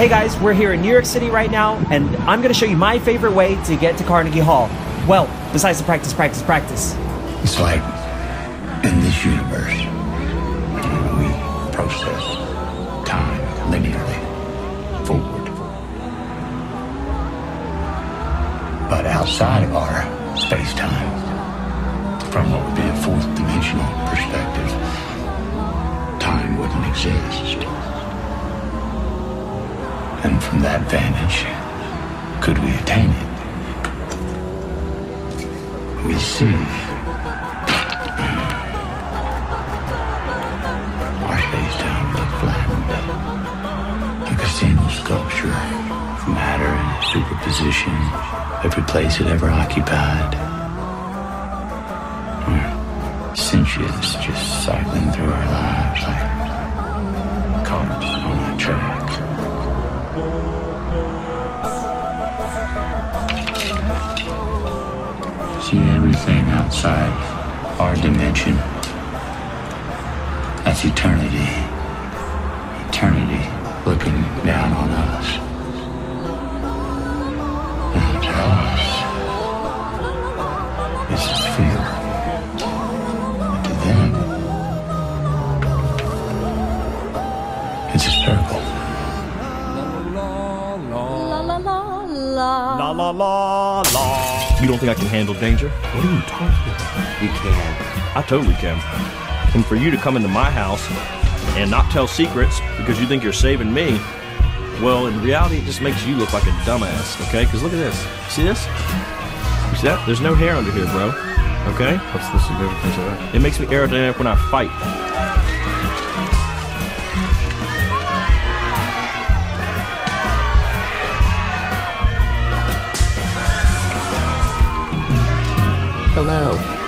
Hey guys, we're here in New York City right now, and I'm gonna show you my favorite way to get to Carnegie Hall. Well, besides the practice, practice, practice. It's like in this universe, we process time linearly forward. But outside of our space time, from what would be a fourth dimensional perspective, time wouldn't exist. And from that vantage, could we attain it? We see our space-time look flattened. Like a single sculpture of matter and superposition, every place it ever occupied. Sentience just cycling through our lives like cars on a track. See everything outside our dimension. That's eternity. Eternity looking down on us. And to us, this is fear. And to them, it's a circle. La la la la. La la la la. You don't think I can handle danger? What are you talking about? You can. I totally can. And for you to come into my house and not tell secrets because you think you're saving me, well, in reality, it just makes you look like a dumbass, okay? Because look at this. See this? You see that? There's no hair under here, bro. Okay? What's the significance of that? It makes me aerodynamic when I fight.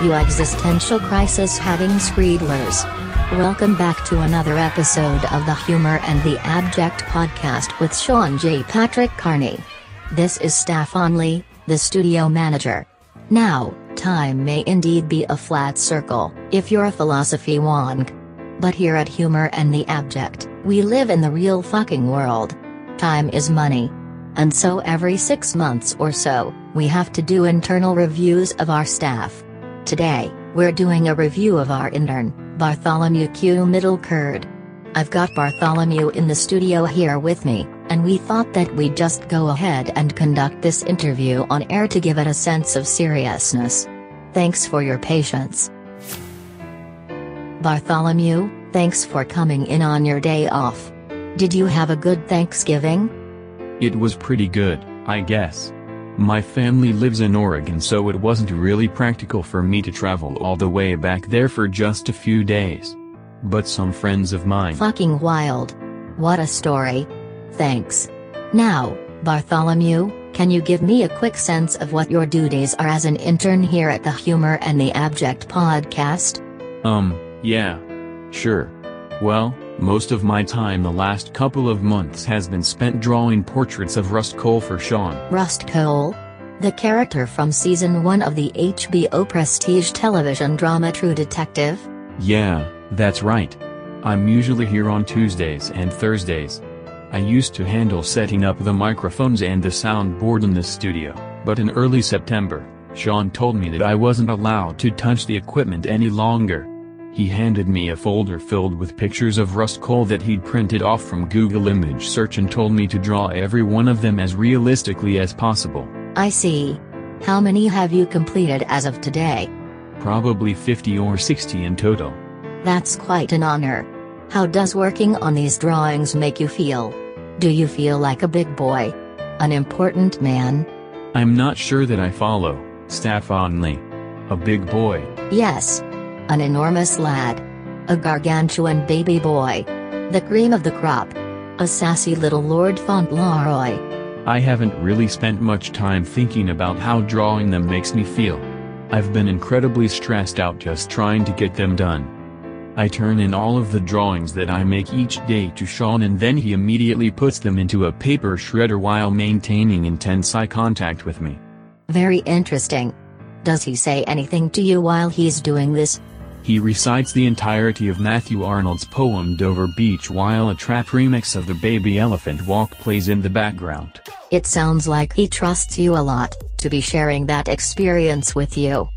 You existential crisis having screedlers. Welcome back to another episode of the Humor and the Abject podcast with Sean J. Patrick Carney. This is Staff Only, the studio manager. Now, time may indeed be a flat circle, if you're a philosophy wonk. But here at Humor and the Abject, we live in the real fucking world. Time is money. And so every six months or so, we have to do internal reviews of our staff. Today, we're doing a review of our intern, Bartholomew Q. Middle Curd. I've got Bartholomew in the studio here with me, and we thought that we'd just go ahead and conduct this interview on air to give it a sense of seriousness. Thanks for your patience. Bartholomew, thanks for coming in on your day off. Did you have a good Thanksgiving? It was pretty good, I guess. My family lives in Oregon so it wasn't really practical for me to travel all the way back there for just a few days. But some friends of mine. Fucking wild. What a story. Thanks. Now, Bartholomew, can you give me a quick sense of what your duties are as an intern here at the Humor and the Abject podcast? Um, yeah. Sure. Well, most of my time the last couple of months has been spent drawing portraits of Rust Cohle for Sean. Rust Cohle? The character from season 1 of the HBO prestige television drama True Detective? Yeah, that's right. I'm usually here on Tuesdays and Thursdays. I used to handle setting up the microphones and the soundboard in the studio, but in early September, Sean told me that I wasn't allowed to touch the equipment any longer. He handed me a folder filled with pictures of Rust Cohle that he'd printed off from Google image search and told me to draw every one of them as realistically as possible. I see. How many have you completed as of today? Probably 50 or 60 in total. That's quite an honor. How does working on these drawings make you feel? Do you feel like a big boy? An important man? I'm not sure that I follow, staff only. A big boy. Yes. An enormous lad. A gargantuan baby boy. The cream of the crop. A sassy little Lord Fauntleroy. I haven't really spent much time thinking about how drawing them makes me feel. I've been incredibly stressed out just trying to get them done. I turn in all of the drawings that I make each day to Sean and then he immediately puts them into a paper shredder while maintaining intense eye contact with me. Very interesting. Does he say anything to you while he's doing this? He recites the entirety of Matthew Arnold's poem Dover Beach while a trap remix of the Baby Elephant Walk plays in the background. It sounds like he trusts you a lot, to be sharing that experience with you.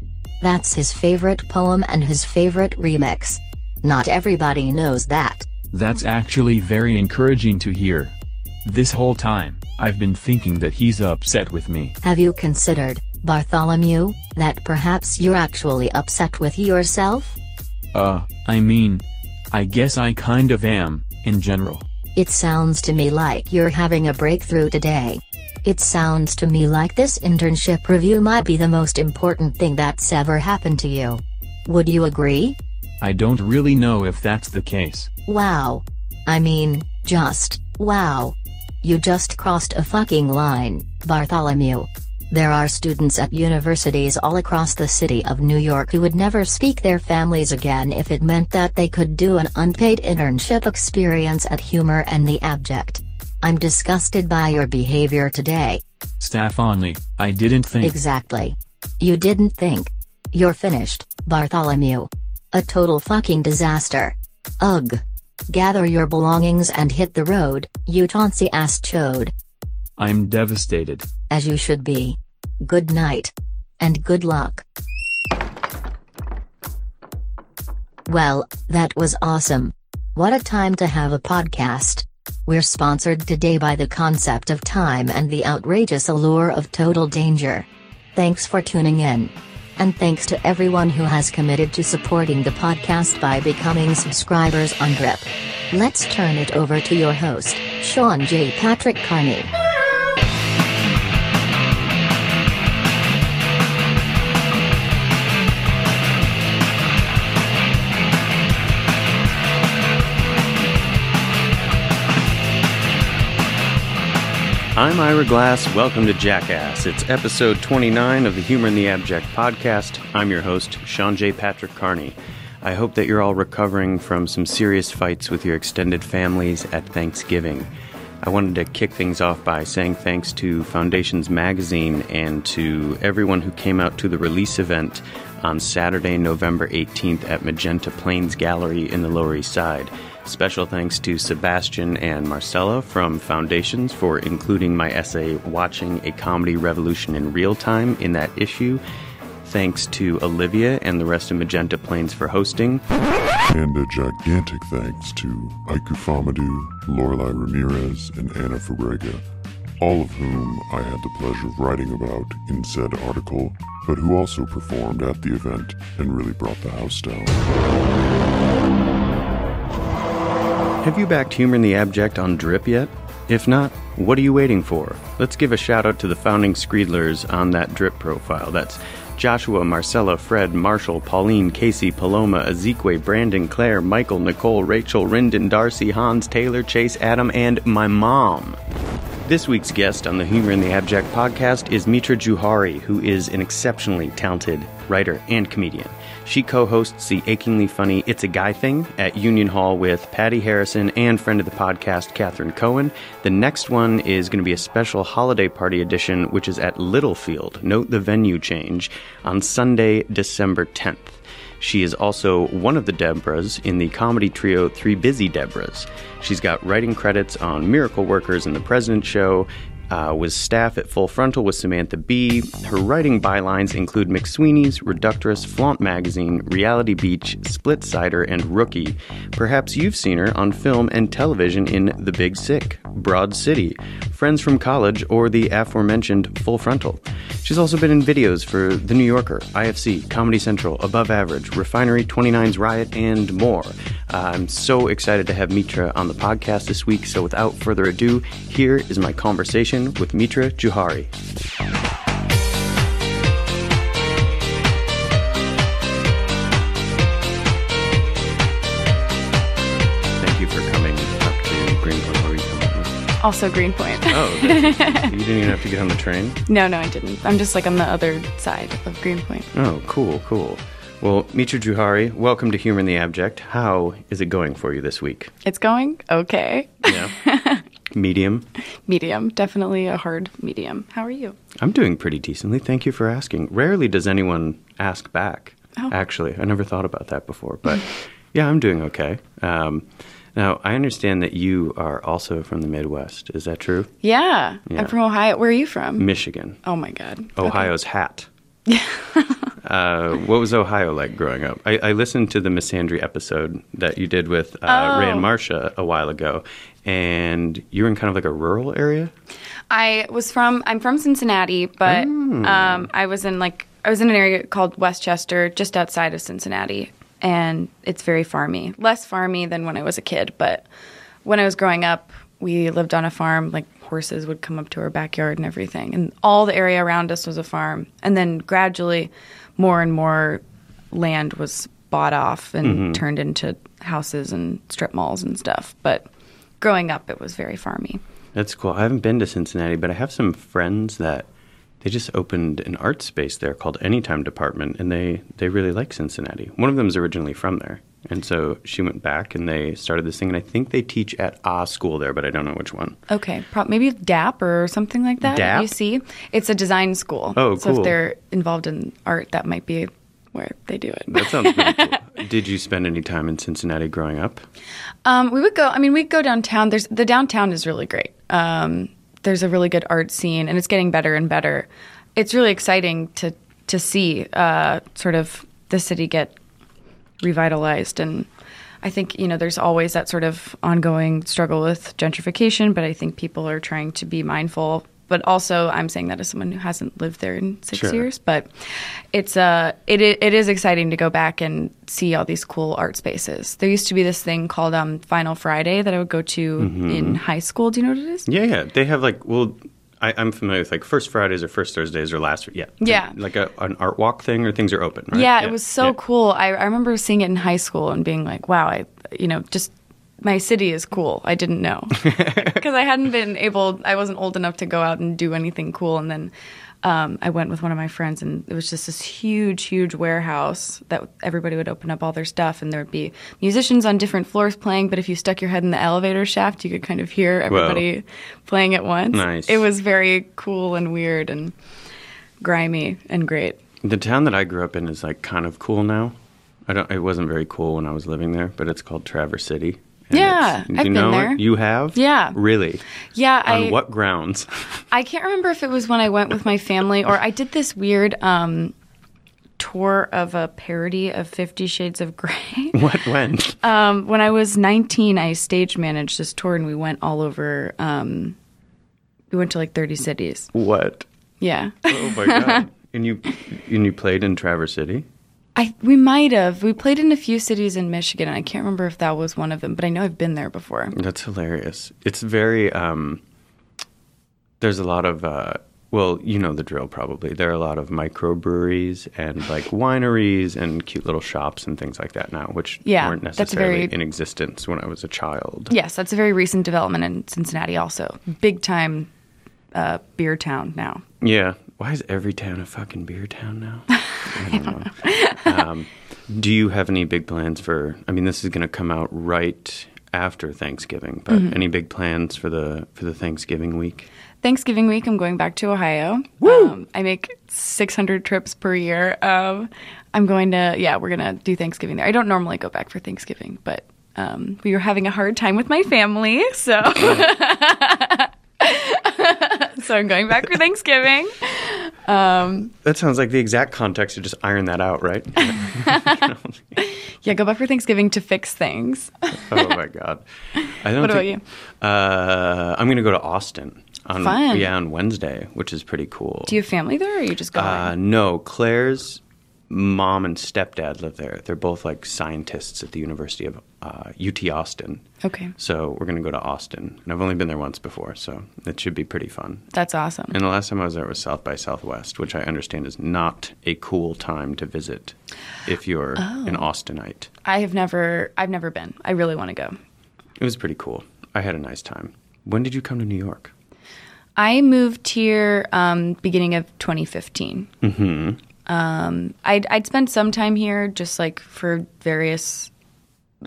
That's his favorite poem and his favorite remix. Not everybody knows that. That's actually very encouraging to hear. This whole time, I've been thinking that he's upset with me. Have you considered, Bartholomew, that perhaps you're actually upset with yourself? Uh, I mean, I guess I kind of am, in general. It sounds to me like you're having a breakthrough today. It sounds to me like this internship review might be the most important thing that's ever happened to you. Would you agree? I don't really know if that's the case. Wow. I mean, just, wow. You just crossed a fucking line, Bartholomew. There are students at universities all across the city of New York who would never speak their families again if it meant that they could do an unpaid internship experience at Humor and the Abject. I'm disgusted by your behavior today. Staff only, I didn't think. Exactly. You didn't think. You're finished, Bartholomew. A total fucking disaster. Ugh. Gather your belongings and hit the road, you tonsy ass chode. I'm devastated. As you should be. Good night. And good luck. Well, that was awesome. What a time to have a podcast. We're sponsored today by the concept of time and the outrageous allure of total danger. Thanks for tuning in. And thanks to everyone who has committed to supporting the podcast by becoming subscribers on Drip. Let's turn it over to your host, Sean J. Patrick Carney. I'm Ira Glass. Welcome to Jackass. It's episode 29 of the Humor in the Abject podcast. I'm your host, Sean J. Patrick Carney. I hope that you're all recovering from some serious fights with your extended families at Thanksgiving. I wanted to kick things off by saying thanks to Foundations Magazine and to everyone who came out to the release event on Saturday, November 18th at Magenta Plains Gallery in the Lower East Side. Special thanks to Sebastian and Marcella from Foundations for including my essay Watching a Comedy Revolution in Real Time in that issue. Thanks to Olivia and the rest of Magenta Plains for hosting. And a gigantic thanks to Ike Ufomadu, Lorelei Ramirez, and Ana Fabrega, all of whom I had the pleasure of writing about in said article, but who also performed at the event and really brought the house down. Have you backed Humor in the Abject on Drip yet? If not, what are you waiting for? Let's give a shout out to the founding Screedlers on that Drip profile. That's Joshua, Marcella, Fred, Marshall, Pauline, Casey, Paloma, Ezekiel, Brandon, Claire, Michael, Nicole, Rachel, Rinden, Darcy, Hans, Taylor, Chase, Adam, and my mom. This week's guest on the Humor in the Abject podcast is Mitra Jouhari, who is an exceptionally talented writer and comedian. She co hosts the achingly funny It's a Guy Thing at Union Hall with Patty Harrison and friend of the podcast, Catherine Cohen. The next one is going to be a special holiday party edition, which is at Littlefield. Note the venue change on Sunday, December 10th. She is also one of the Debras in the comedy trio Three Busy Debras. She's got writing credits on Miracle Workers and The President Show, uh, was staff at Full Frontal with Samantha Bee. Her writing bylines include McSweeney's, Reductress, Flaunt Magazine, Reality Beach, Splitsider, and Rookie. Perhaps you've seen her on film and television in The Big Sick, Broad City, Friends from College, or the aforementioned Full Frontal. She's also been in videos for The New Yorker, IFC, Comedy Central, Above Average, Refinery 29's Riot, and more. Uh, I'm so excited to have Mitra on the podcast this week, so without further ado, here is my conversation with Mitra Jouhari. Thank you for coming up to Greenpoint. Where are you coming from? Also Greenpoint. Oh, okay. you didn't even have to get on the train? no, no, I didn't. I'm just like on the other side of Greenpoint. Oh, cool, cool. Well, Mitra Jouhari, welcome to Humor in the Abject. How is it going for you this week? It's going okay. Yeah. Medium. medium, definitely a hard medium. How are you? I'm doing pretty decently. Thank you for asking. Rarely does anyone ask back. Oh. Actually, I never thought about that before, but yeah, I'm doing okay. Um, now, I understand that you are also from the Midwest. Is that true? Yeah, Yeah. I'm from Ohio. Where are you from? Michigan, oh my God. Ohio's hat. uh, what was Ohio like growing up? I, I listened to the Missandry episode that you did with uh, Ray and Oh. Marcia a while ago, and you were in kind of like a rural area. I was from I'm from Cincinnati, but Mm. um, I was in like I was in an area called West Chester, just outside of Cincinnati, and it's very farmy. Less farmy than when I was a kid, but when I was growing up, we lived on a farm. Like horses would come up to our backyard and everything, and all the area around us was a farm. And then gradually, more and more land was bought off and turned into houses and strip malls and stuff. But growing up, it was very farmy. That's cool. I haven't been to Cincinnati, but I have some friends that they just opened an art space there called Anytime Department, and they they really like Cincinnati. One of them is originally from there, and so she went back and they started this thing, and I think they teach at a school there, but I don't know which one. Okay, pro- maybe DAAP or something like that. DAAP? You see, it's a design school. Oh, So cool. if they're involved in art, that might be where they do it. That sounds pretty cool. Did you spend any time in Cincinnati growing up? Um, we would go. I mean, we'd go downtown. There's the downtown is really great. Um, there's a really good art scene, and it's getting better and better. It's really exciting to to see uh, sort of the city get revitalized and. I think you know there's always that sort of ongoing struggle with gentrification, but I think people are trying to be mindful. But also, I'm saying that as someone who hasn't lived there in six Sure. years. But it's uh, it it is exciting to go back and see all these cool art spaces. There used to be this thing called um, Final Friday that I would go to Mm-hmm. in high school. Do you know what it is? Yeah, yeah. They have like well. I, I'm familiar with like first Fridays or first Thursdays or last. Yeah, Yeah. Like a, an art walk thing, or things are open. Right? Yeah, it was so yeah. cool. I, I remember seeing it in high school and being like, wow, I, you know, just my city is cool. I didn't know because I hadn't been able, I wasn't old enough to go out and do anything cool. And then um, I went with one of my friends, and it was just this huge, huge warehouse that everybody would open up all their stuff, and there would be musicians on different floors playing. But if you stuck your head in the elevator shaft, you could kind of hear everybody playing at once. Nice. It was very cool and weird and grimy and great. The town that I grew up in is like kind of cool now. I don't. It wasn't very cool when I was living there, but it's called Traverse City. And Yeah, I've you been know there. You have? Yeah. Really? Yeah, On I what grounds? I can't remember if it was when I went with my family or I did this weird um, tour of a parody of Fifty Shades of Grey. what? When? um, when I was 19, I stage managed this tour and we went all over. Um, we went to like 30 cities. what? Yeah, Oh my god! and you and you played in Traverse City? I we might have. We played in a few cities in Michigan. And I can't remember if that was one of them, but I know I've been there before. That's hilarious. It's very. um There's a lot of. uh well, you know the drill probably. There are a lot of microbreweries and like wineries and cute little shops and things like that now, which Yeah, weren't necessarily very- in existence when I was a child. Yes, that's a very recent development in Cincinnati. Also, big time uh, beer town now. Yeah. Why is every town a fucking beer town now? I don't know. um, do you have any big plans for? I mean, this is going to come out right after Thanksgiving, but Mm-hmm. any big plans for the for the Thanksgiving week? Thanksgiving week, I'm going back to Ohio. Um, I make 600 trips per year. Um, I'm going to, yeah, we're going to do Thanksgiving there. I don't normally go back for Thanksgiving, but um, we were having a hard time with my family, so. so I'm going back for Thanksgiving. That sounds like the exact context to just iron that out, right? Yeah, go back for Thanksgiving to fix things. oh my god! I don't What about think- Uh, I'm going to go to Austin on Fun. yeah on Wednesday, which is pretty cool. Do you have family there, or are you just going? Uh, no, Claire's mom and stepdad live there. They're both like scientists at the University of uh, UT Austin. okay, So we're going to go to Austin. And I've only been there once before, so it should be pretty fun. that's awesome. And the last time I was there was South by Southwest, which I understand is not a cool time to visit if you're Oh. an Austinite. I have never, I've never been. I really want to go. It was pretty cool. I had a nice time. When did you come to New York? I moved here um, beginning of 2015. Mm-hmm. Um, I'd, I'd spent some time here just like for various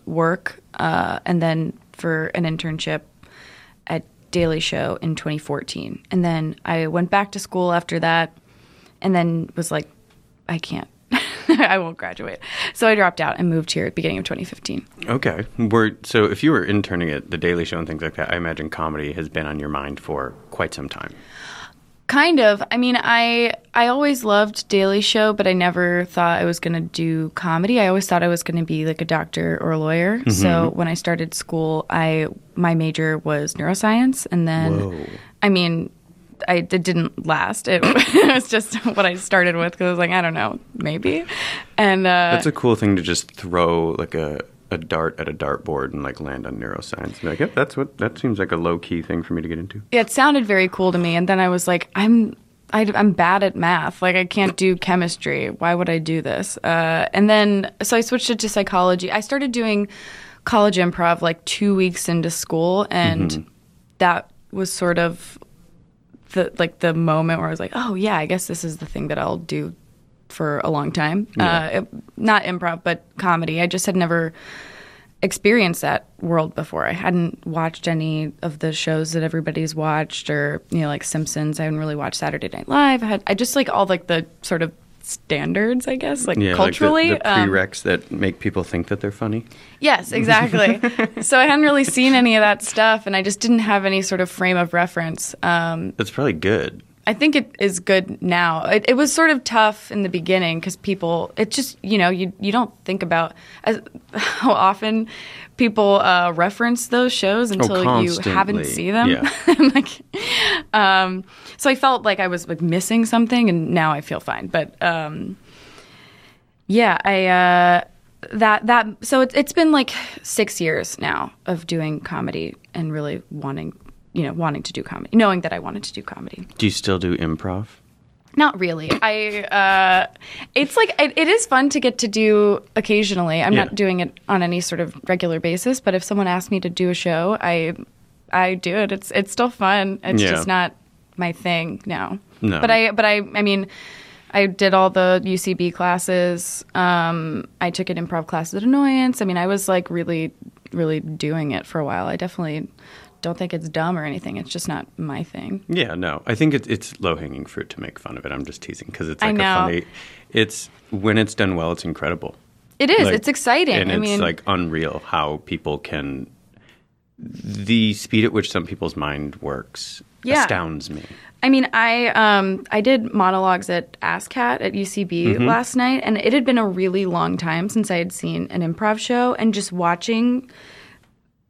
work uh, and then for an internship at Daily Show in 2014. And then I went back to school after that and then was like, I can't. I won't graduate. So I dropped out and moved here at the beginning of 2015. Okay. Were, so if you were interning at The Daily Show and things like that, I imagine comedy has been on your mind for quite some time. Kind of. I mean, I I always loved Daily Show, but I never thought I was going to do comedy. I always thought I was going to be like a doctor or a lawyer. So when I started school, I my major was neuroscience, and then Whoa. I mean, I it didn't last. It, it was just what I started with because I was like, I don't know, maybe. And uh, That's a cool thing to just throw like a, a dart at a dartboard and like land on neuroscience. Be like, yep, that's what that seems like a low key thing for me to get into. Yeah, it sounded very cool to me and then i was like i'm I, am bad at math like i can't do chemistry why would i do this uh, and then so i switched it to psychology i started doing college improv like two weeks into school and that was sort of the like the moment where i was like oh yeah i guess this is the thing that i'll do for a long time uh, it- not improv but comedy i just had never experienced that world before. I hadn't watched any of the shows that everybody's watched, or you know, like Simpsons. I hadn't really watched Saturday Night Live. I had I just like all like the sort of standards, I guess, like Yeah, culturally. like the, the um, that make people think that they're funny. yes, exactly. so I hadn't really seen any of that stuff, and I just didn't have any sort of frame of reference. Um, That's probably good. I think it is good now. It, it was sort of tough in the beginning because people, it just, you know, you you don't think about as, how often people uh, reference those shows until you haven't seen them. Yeah. Like, um, so I felt like I was like missing something, and now I feel fine. But um, yeah, I uh, that that so it's it's been like six years now of doing comedy and really wanting, you know, wanting to do comedy, knowing that I wanted to do comedy. Do you still do improv? Not really. I uh, it's like it, it is fun to get to do occasionally. I'm Yeah. not doing it on any sort of regular basis, but if someone asks me to do a show, I I do it. It's it's still fun. It's Yeah. just not my thing now. No. But I but I I mean I did all the UCB classes. Um, I took an improv class at Annoyance. I mean, I was like really, really doing it for a while. I definitely don't think it's dumb or anything. It's just not my thing. Yeah, no. I think it's it's low hanging fruit to make fun of it. I'm just teasing because it's like a funny. It's when it's done well, it's incredible. It is. Like, it's exciting. and I it's mean, like unreal how people can. The speed at which some people's mind works Yeah. astounds me. I mean, I um I did monologues at ASSSSCAT at UCB Mm-hmm. last night, and it had been a really long time since I had seen an improv show, and just watching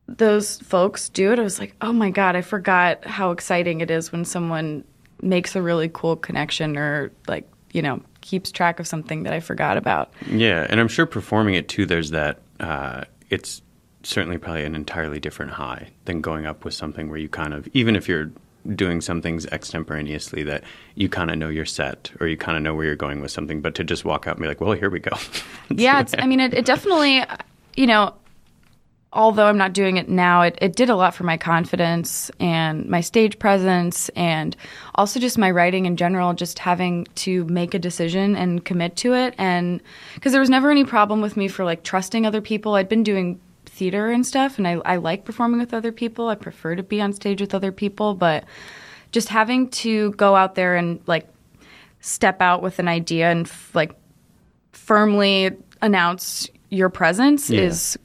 those folks do it, I was like, oh my god, I forgot how exciting it is when someone makes a really cool connection or like you know keeps track of something that I forgot about. Yeah, and I'm sure performing it too. There's that. Uh, it's certainly probably an entirely different high than going up with something where you kind of, even if you're doing some things extemporaneously, that you kind of know your set or you kind of know where you're going with something. But to just walk out and be like, "Well, here we go." yeah, it's, I mean, it, it definitely, you know, although I'm not doing it now, it, it did a lot for my confidence and my stage presence and also just my writing in general, just having to make a decision and commit to it. And because there was never any problem with me for like trusting other people. I'd been doing theater and stuff and I, I like performing with other people. I prefer to be on stage with other people, but just having to go out there and like step out with an idea and f- like firmly announce your presence Yeah. is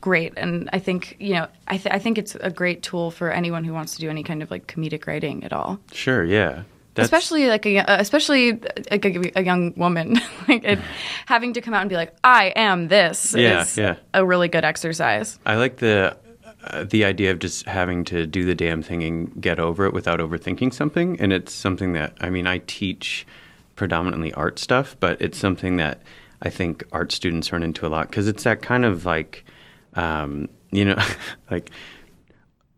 great and i think you know I, th- I think it's a great tool for anyone who wants to do any kind of like comedic writing at all sure, yeah. That's, especially like a uh, especially like a, a young woman like it, having to come out and be like i am this Yeah, is yeah. a really good exercise I like the uh, the idea of just having to do the damn thing and get over it without overthinking something. And it's something that I mean, I teach predominantly art stuff, but it's something that I think art students run into a lot because it's that kind of like, um, you know, like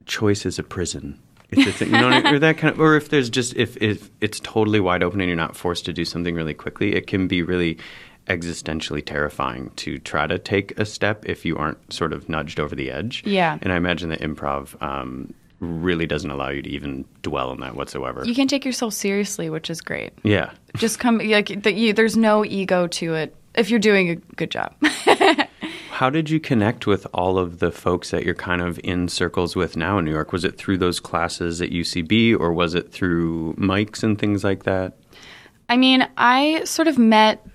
choice is a prison. It's a thing, you know, or that kind of, or if there's just if if it's totally wide open and you're not forced to do something really quickly, it can be really existentially terrifying to try to take a step if you aren't sort of nudged over the edge. Yeah. and I imagine that improv um, really doesn't allow you to even dwell on that whatsoever. you can take yourself seriously which is great yeah, just come like the, you, there's no ego to it if you're doing a good job How did you connect with all of the folks that you're kind of in circles with now in New York? Was it through those classes at UCB or was it through mics and things like that? I mean, I sort of met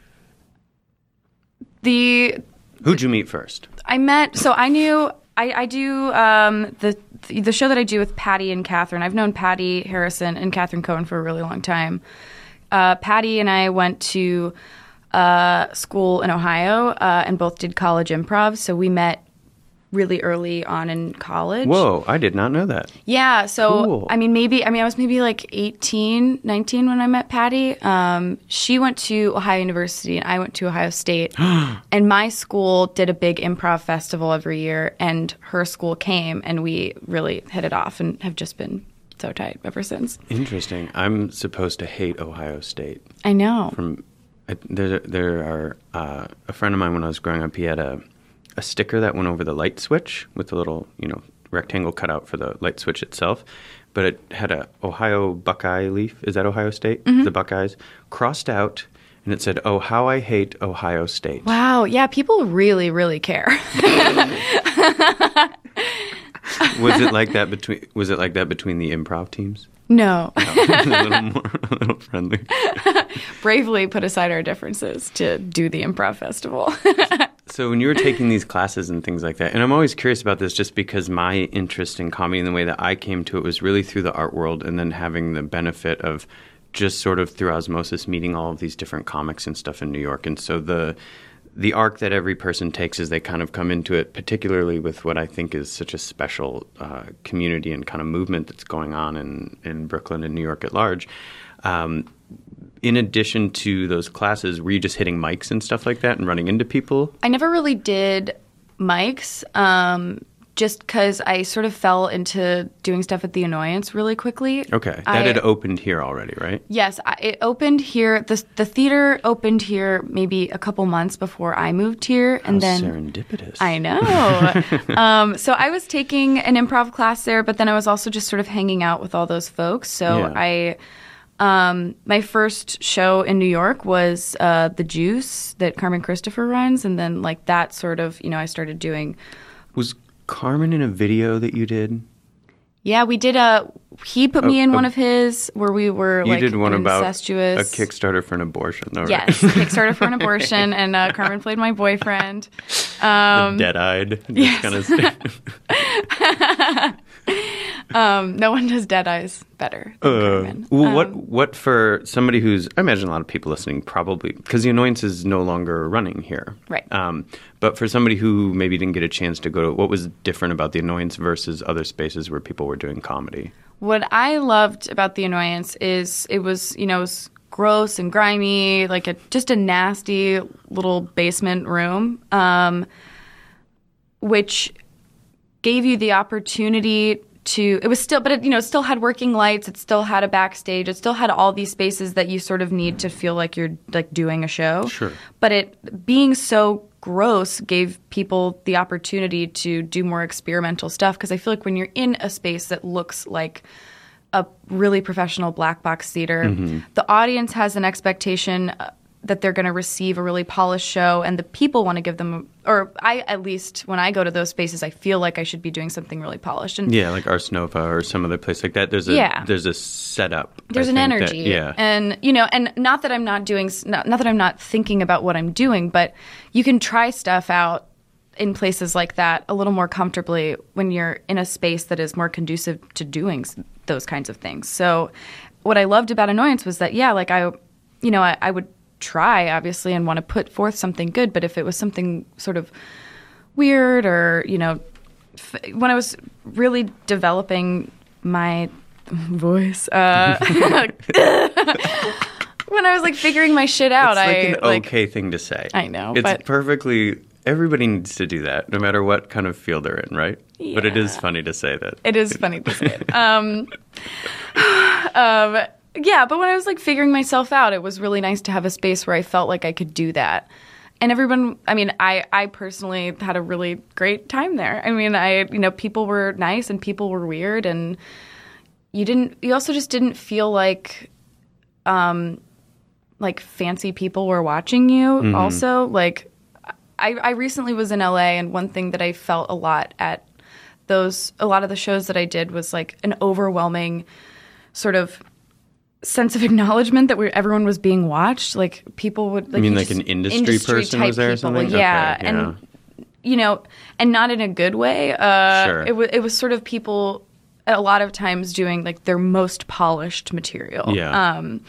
The Who'd you meet first? I met so I knew I, I do um, the the show that I do with Patty and Catherine. I've known Patty Harrison and Catherine Cohen for a really long time. Uh, Patty and I went to uh, school in Ohio uh, and both did college improv. So we met really early on in college. Whoa, I did not know that. Yeah, so Cool. I mean maybe I mean I was maybe like 18, 19 when I met Patty. Um, she went to Ohio University and I went to Ohio State. and my school did a big improv festival every year and her school came and we really hit it off and have just been so tight ever since. Interesting. I'm supposed to hate Ohio State. I know. From there, there are uh, a friend of mine when I was growing up. He had a a sticker that went over the light switch with a little, you know, rectangle cutout for the light switch itself. But it had a Ohio Buckeye leaf. Is that Ohio State? The Buckeyes crossed out, and it said, "Oh, how I hate Ohio State." Wow, yeah, people really really care. Was it like that between? Was it like that between the improv teams? No. a little more, a little friendly. Bravely put aside our differences to do the improv festival. So when you were taking these classes and things like that, and I'm always curious about this just because my interest in comedy and the way that I came to it was really through the art world and then having the benefit of just sort of through osmosis meeting all of these different comics and stuff in New York. And so the the arc that every person takes as they kind of come into it, particularly with what I think is such a special uh, community and kind of movement that's going on in, in Brooklyn and New York at large. Um, in addition to those classes, were you just hitting mics and stuff like that and running into people? I never really did mics, um, just because I sort of fell into doing stuff at the annoyance really quickly. Okay, that I- had opened here already, right? Yes, I, it opened here. The the theater opened here maybe a couple months before I moved here, and How then serendipitous. I know. um, so I was taking an improv class there, but then I was also just sort of hanging out with all those folks. So Yeah. I, um, my first show in New York was uh, the Juice that Carmen Christopher runs, and then like that sort of, you know, I started doing. Was Carmen in a video that you did? Yeah, we did a. He put me A- in a- one of his where we were You like did one about a. Kickstarter for an abortion, though, right? Yes, Kickstarter for an abortion, and uh, Carmen played my boyfriend. Um, Dead-eyed. Yes. kind of um, no one does Dead Eyes better than Carmen. well, Um, what what for somebody who's I imagine a lot of people listening probably because the annoyance is no longer running here, Right. Um, but for somebody who maybe didn't get a chance to go to, what was different about the annoyance versus other spaces where people were doing comedy? What I loved about the annoyance is it was, you know, it was gross and grimy, like a just a nasty little basement room, um, which gave you the opportunity to. It was still, but it, you know, it still had working lights. It still had a backstage. It still had all these spaces that you sort of need to feel like you're like doing a show. Sure. But it being so gross gave people the opportunity to do more experimental stuff because I feel like when you're in a space that looks like a really professional black box theater, the audience has an expectation uh, that they're going to receive a really polished show and the people want to give them or I at least when I go to those spaces I feel like I should be doing something really polished and Yeah, like Ars Nova or some other place like that. There's a Yeah. there's a setup. I there's an think, that- energy yeah. and you know and not that i'm not doing not, not that i'm not thinking about what i'm doing but you can try stuff out in places like that a little more comfortably when you're in a space that is more conducive to doing those kinds of things so what i loved about annoyance was that yeah like i you know i, I would try obviously and want to put forth something good but if it was something sort of weird or you know f- when i was really developing my voice uh when i was like figuring my shit out it's like i an like okay thing to say. I know, It's but- perfectly. Everybody needs to do that, no matter what kind of field they're in, right? But it is funny to say that. it is funny to say it um um yeah but when i was like figuring myself out it was really nice to have a space where i felt like i could do that. And everyone i mean i i personally had a really great time there. I mean i you know people were nice and people were weird and you didn't you also just didn't feel like um like fancy people were watching you also. Like I, I recently was in LA and one thing that I felt a lot at those a lot of the shows that I did was like an overwhelming sort of sense of acknowledgement that everyone was being watched. Like people would like I mean you like an industry person was there or something? Yeah, Okay, and you know, and not in a good way. Uh, Sure. It was it was sort of people a lot of times doing like their most polished material. Yeah. Um,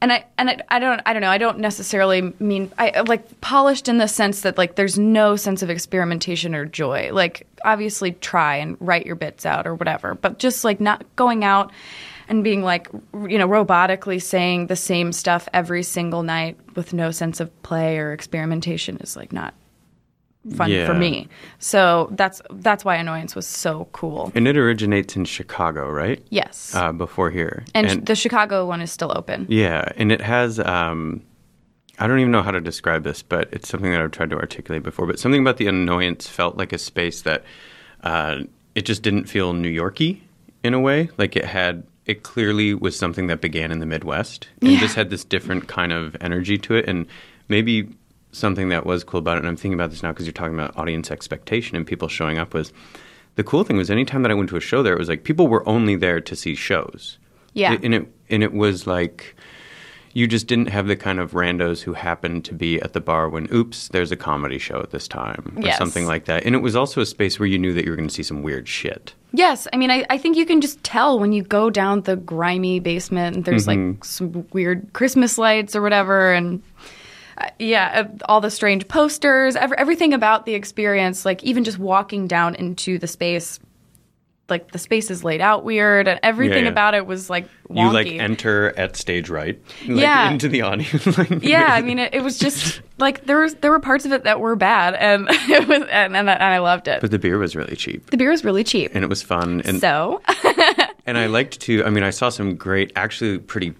and I and I, I don't I don't know I don't necessarily mean I like polished in the sense that like there's no sense of experimentation or joy. Like obviously try and write your bits out or whatever, but just like not going out and being like you know robotically saying the same stuff every single night with no sense of play or experimentation is like not fun Yeah. for me. So that's that's why annoyance was so cool. And it originates in Chicago, right? Yes. Uh, before here. and, the Chicago one is still open. Yeah, and it has. Um, I don't even know how to describe this, but it's something that I've tried to articulate before. But something about the annoyance felt like a space that uh, it just didn't feel New Yorky in a way. Like it had. It clearly was something that began in the Midwest, and Yeah. just had this different kind of energy to it. And maybe something that was cool about it, and I'm thinking about this now because you're talking about audience expectation and people showing up was. The cool thing was, anytime that I went to a show there, it was like people were only there to see shows. Yeah. and it and it was like you just didn't have the kind of randos who happened to be at the bar when oops there's a comedy show at this time or Yes. something like that. And it was also a space where you knew that you were going to see some weird shit. Yes, I mean, I, I think you can just tell when you go down the grimy basement and there's like some weird Christmas lights or whatever, and uh, yeah, uh, all the strange posters, ev- everything about the experience, like even just walking down into the space, like the space is laid out weird, and everything yeah. about it was like wonky. you like enter at stage right like, Yeah. into the audience like, yeah, I mean, it, it was just like there was there were parts of it that were bad, and it was and, and, and I loved it. but the beer was really cheap the beer was really cheap, and it was fun and so and I liked to. I mean, I saw some great, actually pretty,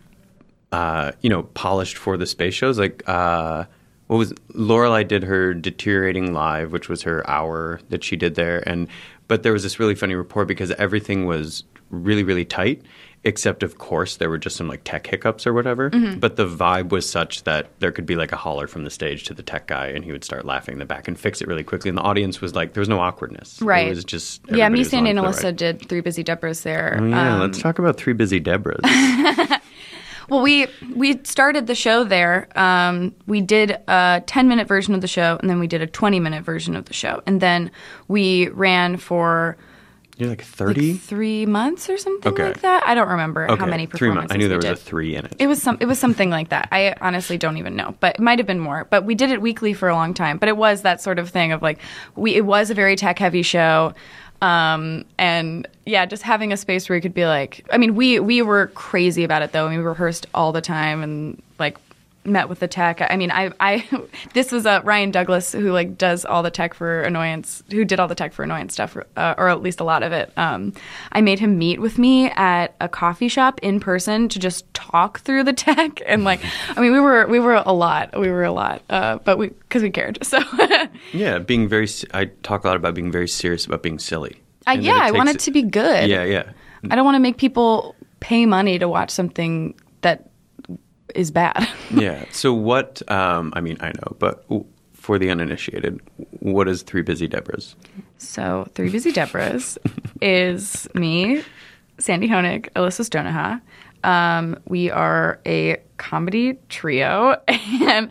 uh, you know, polished for the space shows. Like, uh, what was Lorelei did her deteriorating live, which was her hour that she did there, and but there was this really funny report because everything was really really tight. Except, of course, there were just some like tech hiccups or whatever. Mm-hmm. But the vibe was such that there could be like a holler from the stage to the tech guy, and he would start laughing in the back and fix it really quickly. And the audience was like, there was no awkwardness. Right. It was just yeah, me, and Alyssa ride. did Three Busy Debras there. Oh, yeah, Um, let's talk about Three Busy Debras. Well, we we started the show there. Um, we did a ten minute version of the show, and then we did a twenty minute version of the show, and then we ran for You're like like 30? three months or something Okay. like that. I don't remember okay, how many performances. three months. I knew there was did. a three in it. It was some. It was something like that. I honestly don't even know, but it might have been more. But we did it weekly for a long time. But it was that sort of thing of like we. It was a very tech heavy show, um, and yeah, just having a space where you could be like. I mean, we we were crazy about it though. I mean, we rehearsed all the time and like met with the tech. I mean, I I this was uh, Ryan Douglas who like does all the tech for annoyance, who did all the tech for annoyance stuff, uh, or at least a lot of it. Um, I made him meet with me at a coffee shop in person to just talk through the tech and like, I mean, we were we were a lot, we were a lot, uh, but we because we cared. So yeah, being very. I talk a lot about being very serious about being silly. I, yeah, I want it to be good. Yeah, yeah. I don't want to make people pay money to watch something that is bad. Yeah. So what? Um, I mean, I know, but for the uninitiated, what is Three Busy Debras? So, Three Busy Debras is me, Sandy Honig, Alyssa Stonoha. Um, we are a comedy trio, and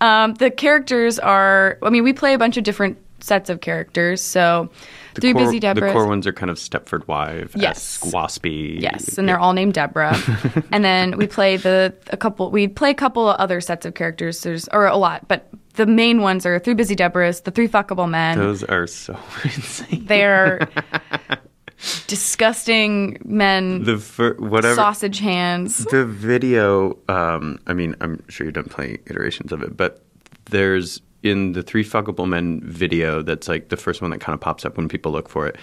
um, the characters are. I mean, we play a bunch of different sets of characters. So, The Three core, Busy Debras. The core ones are kind of Stepford Wife, Yes. waspy. Yes, and they're all named Deborah. and then we play the a couple. We play a couple of other sets of characters. There's or a lot, but the main ones are three busy Deborahs, the three fuckable men. Those are so insane. They're disgusting men, The fir- whatever. sausage hands. The video, um, I mean, I'm sure you've done plenty iterations of it, but there's in the Three Fuckable Men video that's like the first one that kind of pops up when people look for it.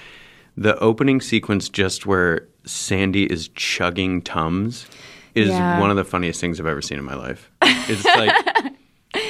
The opening sequence, just where Sandy is chugging Tums, is Yeah. one of the funniest things I've ever seen in my life. It's like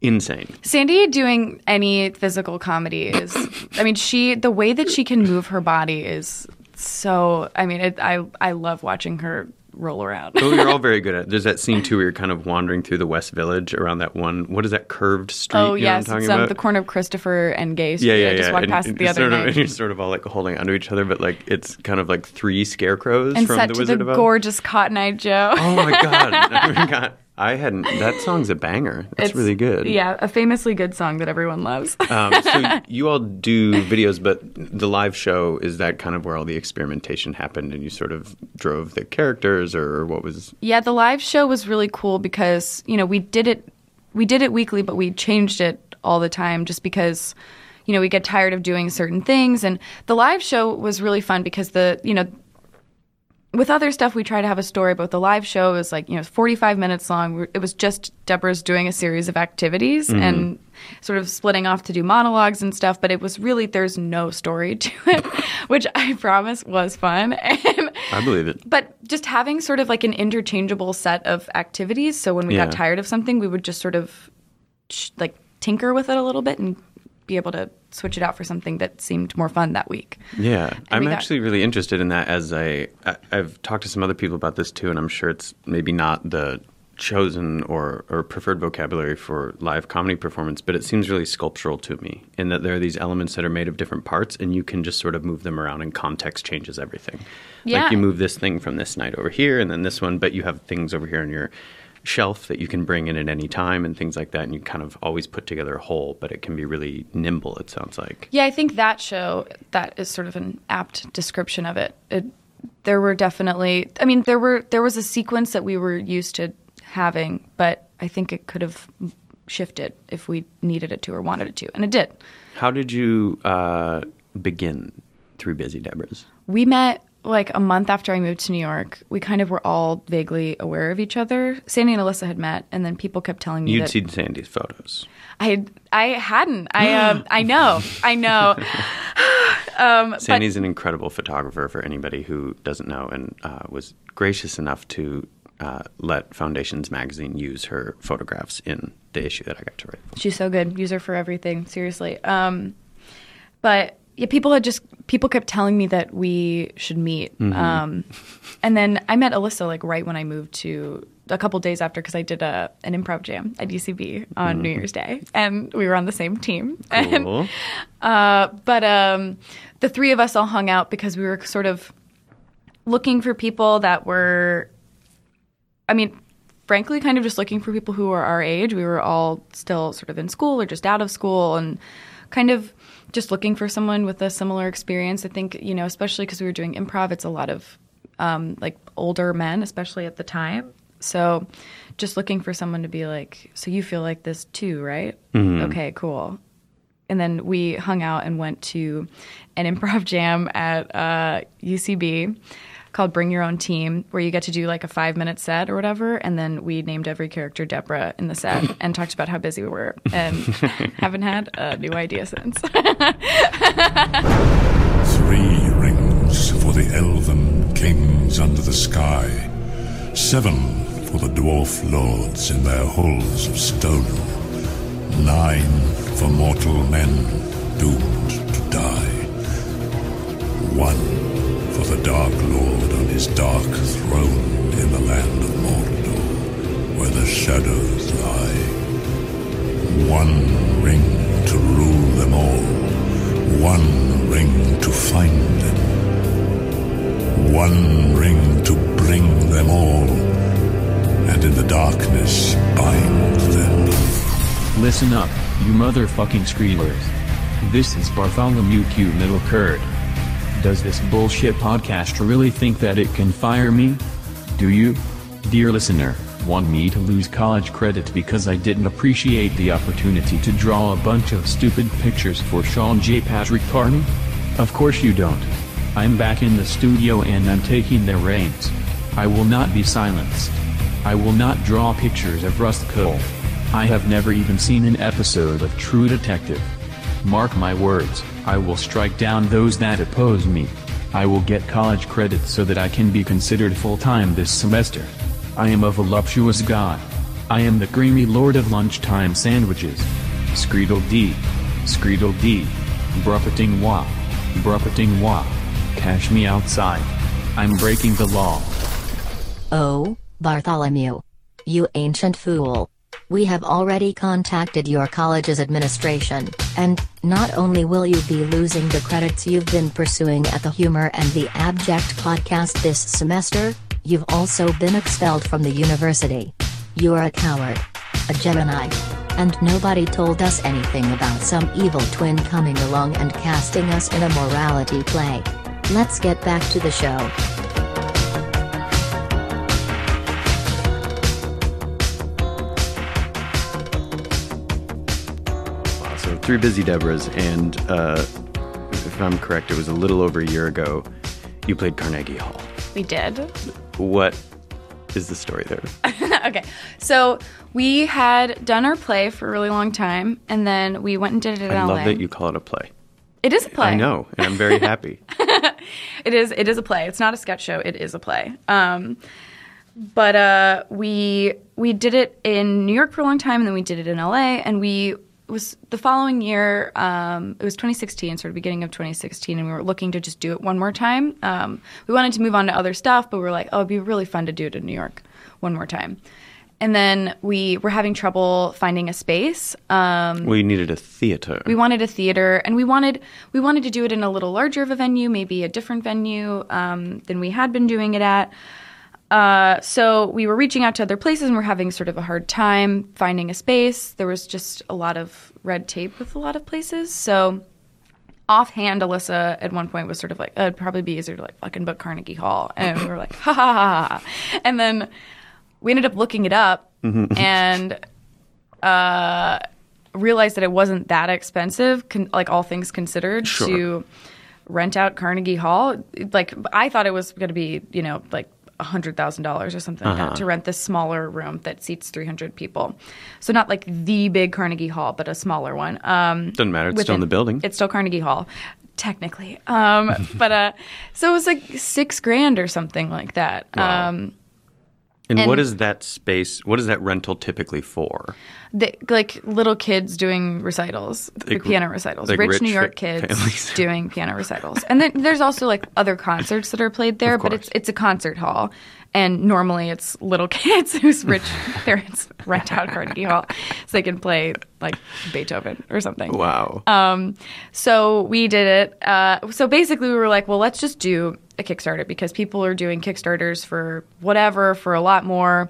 insane. Sandy doing any physical comedy is, I mean, she the way that she can move her body is so. I mean, it, I I love watching her roll around. oh, you're all very good at. It. There's that scene too where you're kind of wandering through the West Village around that one. What is that curved street? oh you know what I'm yes, it's um, the corner of Christopher and Gay Street. yeah, yeah, I just walked And- past and the other sort of- you're sort of all like holding onto each other, but like it's kind of like three scarecrows and from set the to Wizard the of Oz. gorgeous Cotton Eye Joe. Oh my god! I forgot. I hadn't. That song's a banger. That's It's- really good. Yeah, a famously good song that everyone loves. Um, so you all do videos, but the live show is that kind of where all the experimentation happened, and you sort of drove the characters, or what was? Yeah, the live show was really cool because, you know, we did it we did it weekly, but we changed it all the time just because you know, we get tired of doing certain things and the live show was really fun because the, you know, with other stuff we try to have a story, but the live show was like, you know, 45 minutes long. It was just Deborah's doing a series of activities mm-hmm. and sort of splitting off to do monologues and stuff, but it was really there's no story to it, which I promise was fun. And I believe it. but just having sort of like an interchangeable set of activities. So when we Yeah. got tired of something, we would just sort of sh- like tinker with it a little bit and be able to switch it out for something that seemed more fun that week. Yeah, I'm we got- actually really interested in that. As I, I, I've talked to some other people about this too, and I'm sure it's maybe not the chosen or, or preferred vocabulary for live comedy performance, but it seems really sculptural to me in that there are these elements that are made of different parts, and you can just sort of move them around, and context changes everything. Yeah. Like you move this thing from this night over here, and then this one, but you have things over here in your shelf that you can bring in at any time and things like that and you kind of always put together a whole but it can be really nimble it sounds like Yeah, I think that show that is sort of an apt description of it. it there were definitely I mean there were there was a sequence that we were used to having, but I think it could have shifted if we needed it to or wanted it to, and it did. How did you uh, begin Three Busy Debras? We met like a month after I moved to New York. We kind of were all vaguely aware of each other. Sandy and Alyssa had met, and then people kept telling me You'd that seen Sandy's photos. I I hadn't. I um I know. I know. um, but- Sandy's an incredible photographer for anybody who doesn't know and uh, was gracious enough to uh, let Foundations Magazine use her photographs in the issue that I got to write. She's so good. Use her for everything. Seriously. Um, but yeah, people had just people kept telling me that we should meet. Um, and then I met Alyssa like right when I moved to a couple days after because I did a an improv jam at UCB on New Year's Day, and we were on the same team. And, uh, but um, the three of us all hung out because we were sort of looking for people that were, I mean, frankly, kind of just looking for people who were our age. We were all still sort of in school or just out of school and kind of just looking for someone with a similar experience. I think, you know, especially because we were doing improv, it's a lot of um, like older men, especially at the time. So just looking for someone to be like, so you feel like this too, right? Okay, cool and then we hung out and went to an improv jam at uh, UCB called Bring Your Own Team, where you get to do like a five minute set or whatever. And then we named every character Deborah in the set and talked about how busy we were and haven't had a new idea since. Three rings for the elven kings under the sky, seven for the dwarf lords in their halls of stone, nine for mortal men doomed to die, one for the Dark Lord on his dark throne in the land of Mordor, where the shadows lie. One ring to rule them all, one ring to find them, one ring to bring them all, and in the darkness bind them. Listen up, you motherfucking screamers. This is Bartholomew Q Middle Curd. Does this bullshit podcast really think that it can fire me? Do you? Dear listener, want me to lose college credit because I didn't appreciate the opportunity to draw a bunch of stupid pictures for Sean J. Patrick Carney? Of course you don't. I'm back in the studio and I'm taking the reins. I will not be silenced. I will not draw pictures of Rust Cohle. I have never even seen an episode of True Detective. Mark my words, I will strike down those that oppose me. I will get college credit so that I can be considered full-time this semester. I am a voluptuous god. I am the creamy lord of lunchtime sandwiches. Screedle D. Screedle D. Bruppeting wa. Bruppeting wa. Cash me outside. I'm breaking the law. Oh, Bartholomew. You ancient fool. We have already contacted your college's administration, and not only will you be losing the credits you've been pursuing at the Humor and the Abject podcast this semester, you've also been expelled from the university. You're a coward. A Gemini. And nobody told us anything about some evil twin coming along and casting us in a morality play. Let's get back to the show. Three busy Debras, and uh, if I'm correct, it was a little over a year ago. You played Carnegie Hall. We did. What is the story there? okay. So we had done our play for a really long time, and then we went and did it in I LA. love that you call it a play. it is a play. I know, and I'm very happy. It is. It is a play. It's not a sketch show. It is a play. Um, but uh, we we did it in New York for a long time, and then we did it in LA, and we it was the following year. Um, it was 2016, sort of beginning of 2016, and we were looking to just do it one more time. Um, we wanted to move on to other stuff, but we were like, oh, it'd be really fun to do it in New York one more time. And then we were having trouble finding a space. Um, we needed a theater. we wanted a theater, and we wanted we wanted to do it in a little larger of a venue, maybe a different venue um, than we had been doing it at. Uh, so we were reaching out to other places, and we're having sort of a hard time finding a space. There was just a lot of red tape with a lot of places. So offhand, Alyssa at one point was sort of like, "Oh, "It'd probably be easier to like fucking book Carnegie Hall," and we were like, "Ha ha ha!" ha. And then we ended up looking it up, and uh, realized that it wasn't that expensive, con- like all things considered, Sure. to rent out Carnegie Hall. Like I thought it was going to be, you know, like hundred thousand dollars or something Uh-huh. that to rent this smaller room that seats three hundred people. So not like the big Carnegie Hall, but a smaller one. Um, Doesn't matter. It's still in the building. It's still Carnegie Hall, technically. Um, but uh, so it was like six grand or something like that. Wow. Um, and, and- what is that space? What is that rental typically for? The, like little kids doing recitals, Like- piano recitals, like rich, rich New York kids families. doing piano recitals, and then there's also like other concerts that are played there, but it's it's a concert hall, and normally it's little kids whose rich parents rent out Carnegie Hall so they can play like Beethoven or something. Wow. Um, so we did it. Uh, so basically, we were like, well, let's just do a Kickstarter because people are doing Kickstarters for whatever, for a lot more.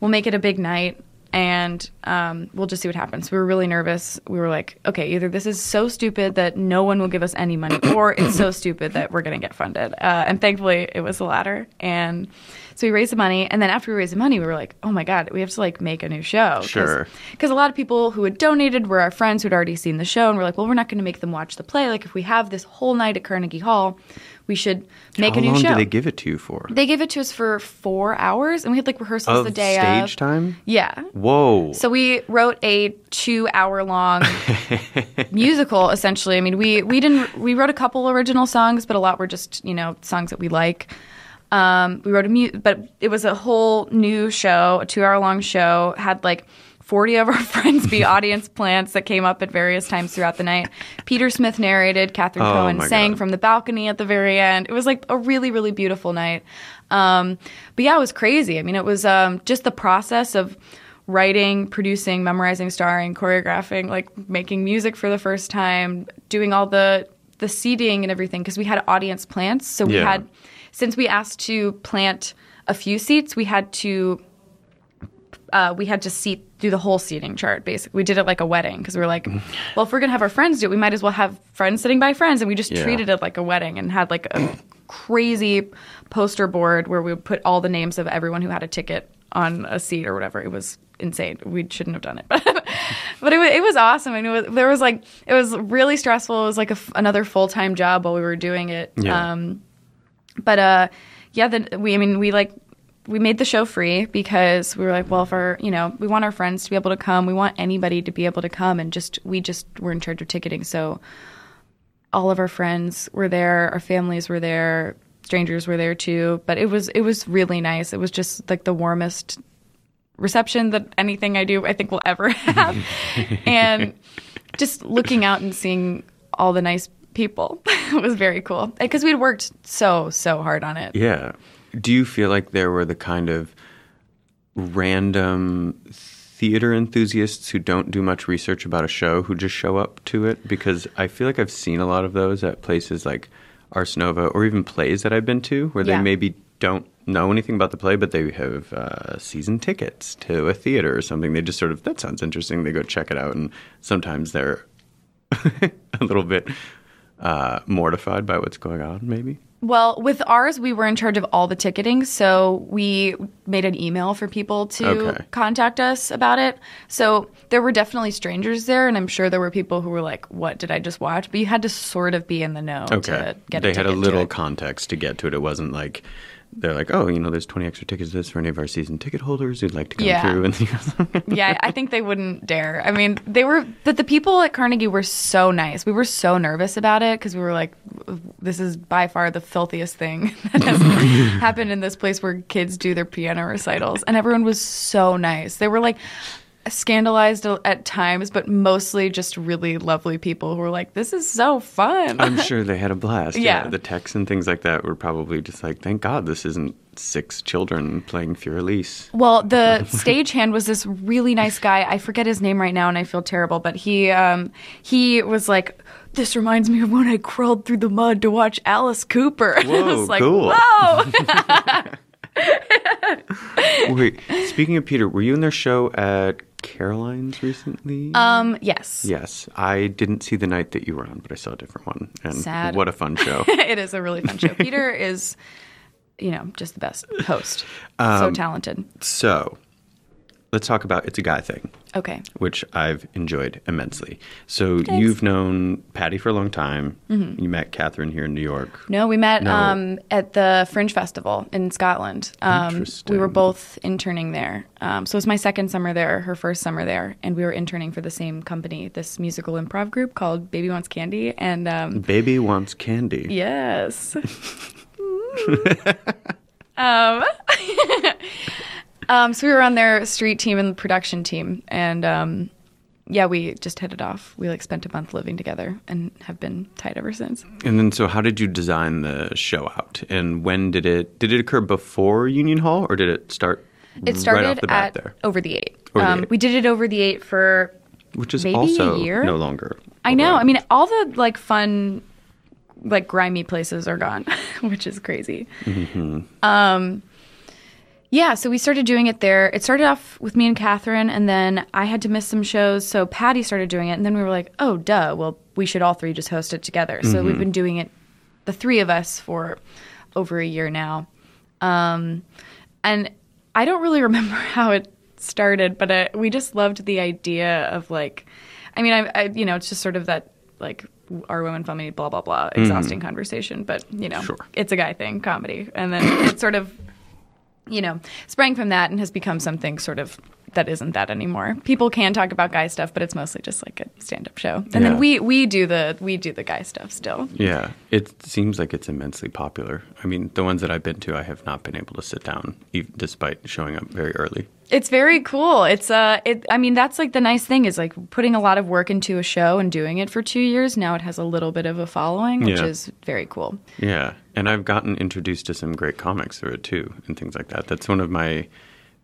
We'll make it a big night and um, we'll just see what happens. We were really nervous. We were like, okay, either this is so stupid that no one will give us any money, or it's so stupid that we're going to get funded. Uh, and thankfully, it was the latter. And so we raised the money, and then after we raised the money, we were like, oh my god, we have to like make a new show. Sure. Because a lot of people who had donated were our friends who'd already seen the show, and we're like, well, we're not going to make them watch the play. Like, if we have this whole night at Carnegie Hall, we should make How a new show. How long do they give it to you for? They gave it to us for four hours, and we had like rehearsals of the day stage of. time? Yeah. Whoa. So we wrote a two-hour-long musical. Essentially, I mean, we we didn't we wrote a couple original songs, but a lot were just you know songs that we like. Um, we wrote a mu- but it was a whole new show, a two-hour-long show. Had like. 40 of our friends be audience plants that came up at various times throughout the night. Peter Smith narrated, Catherine Oh, Cohen sang God. from the balcony at the very end. It was like a really, really beautiful night. Um, but yeah, it was crazy. I mean, it was um, just the process of writing, producing, memorizing, starring, choreographing, like making music for the first time, doing all the the seating and everything because we had audience plants. So we Yeah. had since we asked to plant a few seats, we had to uh, we had to seat do the whole seating chart basically we did it like a wedding because we were like well if we're gonna have our friends do it we might as well have friends sitting by friends and we just Yeah. treated it like a wedding and had like a crazy poster board where we would put all the names of everyone who had a ticket on a seat or whatever. It was insane. We shouldn't have done it. But it was, it was awesome and it was, there was like it was really stressful. It was like a another full-time job while we were doing it. Yeah. um, but uh yeah then we i mean we like we made the show free because we were like well if our you know we want our friends to be able to come. We want anybody to be able to come and just we just were in charge of ticketing. So all of our friends were there. Our families were there. Strangers were there too. But it was it was really nice. It was just like the warmest reception that anything i do i think will ever have. And just looking out and seeing all the nice people was very cool. Because we'd worked so so hard on it. Yeah. Do you feel like there were the kind of random theater enthusiasts who don't do much research about a show who just show up to it? Because I feel like I've seen a lot of those at places like Ars Nova or even plays that I've been to where Yeah. they maybe don't know anything about the play, but they have uh, season tickets to a theater or something. They just sort of, that sounds interesting. They go check it out. And sometimes they're a little bit uh, mortified by what's going on, maybe. Well, with ours, we were in charge of all the ticketing, so we made an email for people to Okay. contact us about it. So there were definitely strangers there, and I'm sure there were people who were like, "What did I just watch?" But you had to sort of be in the know Okay. to get. they had a little context to get to it. It wasn't like they're like, oh, you know, there's 20 extra tickets to this for any of our season ticket holders who'd like to come Yeah. through. And yeah, I think they wouldn't dare. I mean, they were, but the people at Carnegie were so nice. We were so nervous about it because we were like, this is by far the filthiest thing that has happened in this place where kids do their piano recitals. And everyone was so nice. They were like, scandalized at times but mostly just really lovely people who were like this is so fun I'm sure they had a blast. Yeah. The texts and things like that were probably just like, thank God this isn't six children playing Für Elise. Well, the stagehand was this really nice guy. I forget his name right now, and I feel terrible. But he um, he was like, "This reminds me of when I crawled through the mud to watch Alice Cooper." I Whoa, was like, cool. "Whoa!" Wait, speaking of Peter, were you in their show at Caroline's recently? um, yes, yes. I didn't see the night that you were on, but I saw a different one. And Sad. what a fun show. it is a really fun show. Peter is, you know, just the best host. Um, so talented. so let's talk about It's a Guy Thing. Okay. which I've enjoyed immensely. So you've known Patty for a long time. You met Catherine here in New York. Mm-hmm. No, we met No. Um, at the Fringe Festival in Scotland. Um, we were both interning there. Um, so it was my second summer there, her first summer there, and we were interning for the same company, this musical improv group called Baby Wants Candy. And um, Baby wants candy. yes. um, um, so we were on their street team and production team, and um, yeah, we just hit it off. We like spent a month living together and have been tight ever since. And then, so how did you design the show out? And when did it did it occur before Union Hall, or did it start? It started right off the bat at there, over the eight. Over the um, eight. We did it over the eight for which is maybe a year? no longer. I know. around. I mean, all the like fun, like grimy places are gone, which is crazy. Um, yeah. So we started doing it there. It started off with me and Catherine, and then I had to miss some shows, so Patty started doing it, and then we were like, oh, duh. Well, we should all three just host it together. So we've been doing it, the three of us, for over a year now. Um, and I don't really remember how it started, but uh, we just loved the idea of like, I mean, I, I you know, it's just sort of that like our women funny blah blah blah exhausting conversation, but you know, Sure. it's a guy thing, comedy, and then it sort of, you know, sprang from that and has become something sort of that isn't that anymore. People can talk about guy stuff, but it's mostly just like a stand-up show, and Yeah. then we we do the we do the guy stuff still. Yeah, it seems like it's immensely popular. I mean, the ones that I've been to, I have not been able to sit down, ev- despite showing up very early. It's very cool. It's uh it I mean that's like the nice thing is like putting a lot of work into a show and doing it for 2 years. Now it has a little bit of a following, which Yeah. is very cool. Yeah, and I've gotten introduced to some great comics through it too, and things like that. That's one of my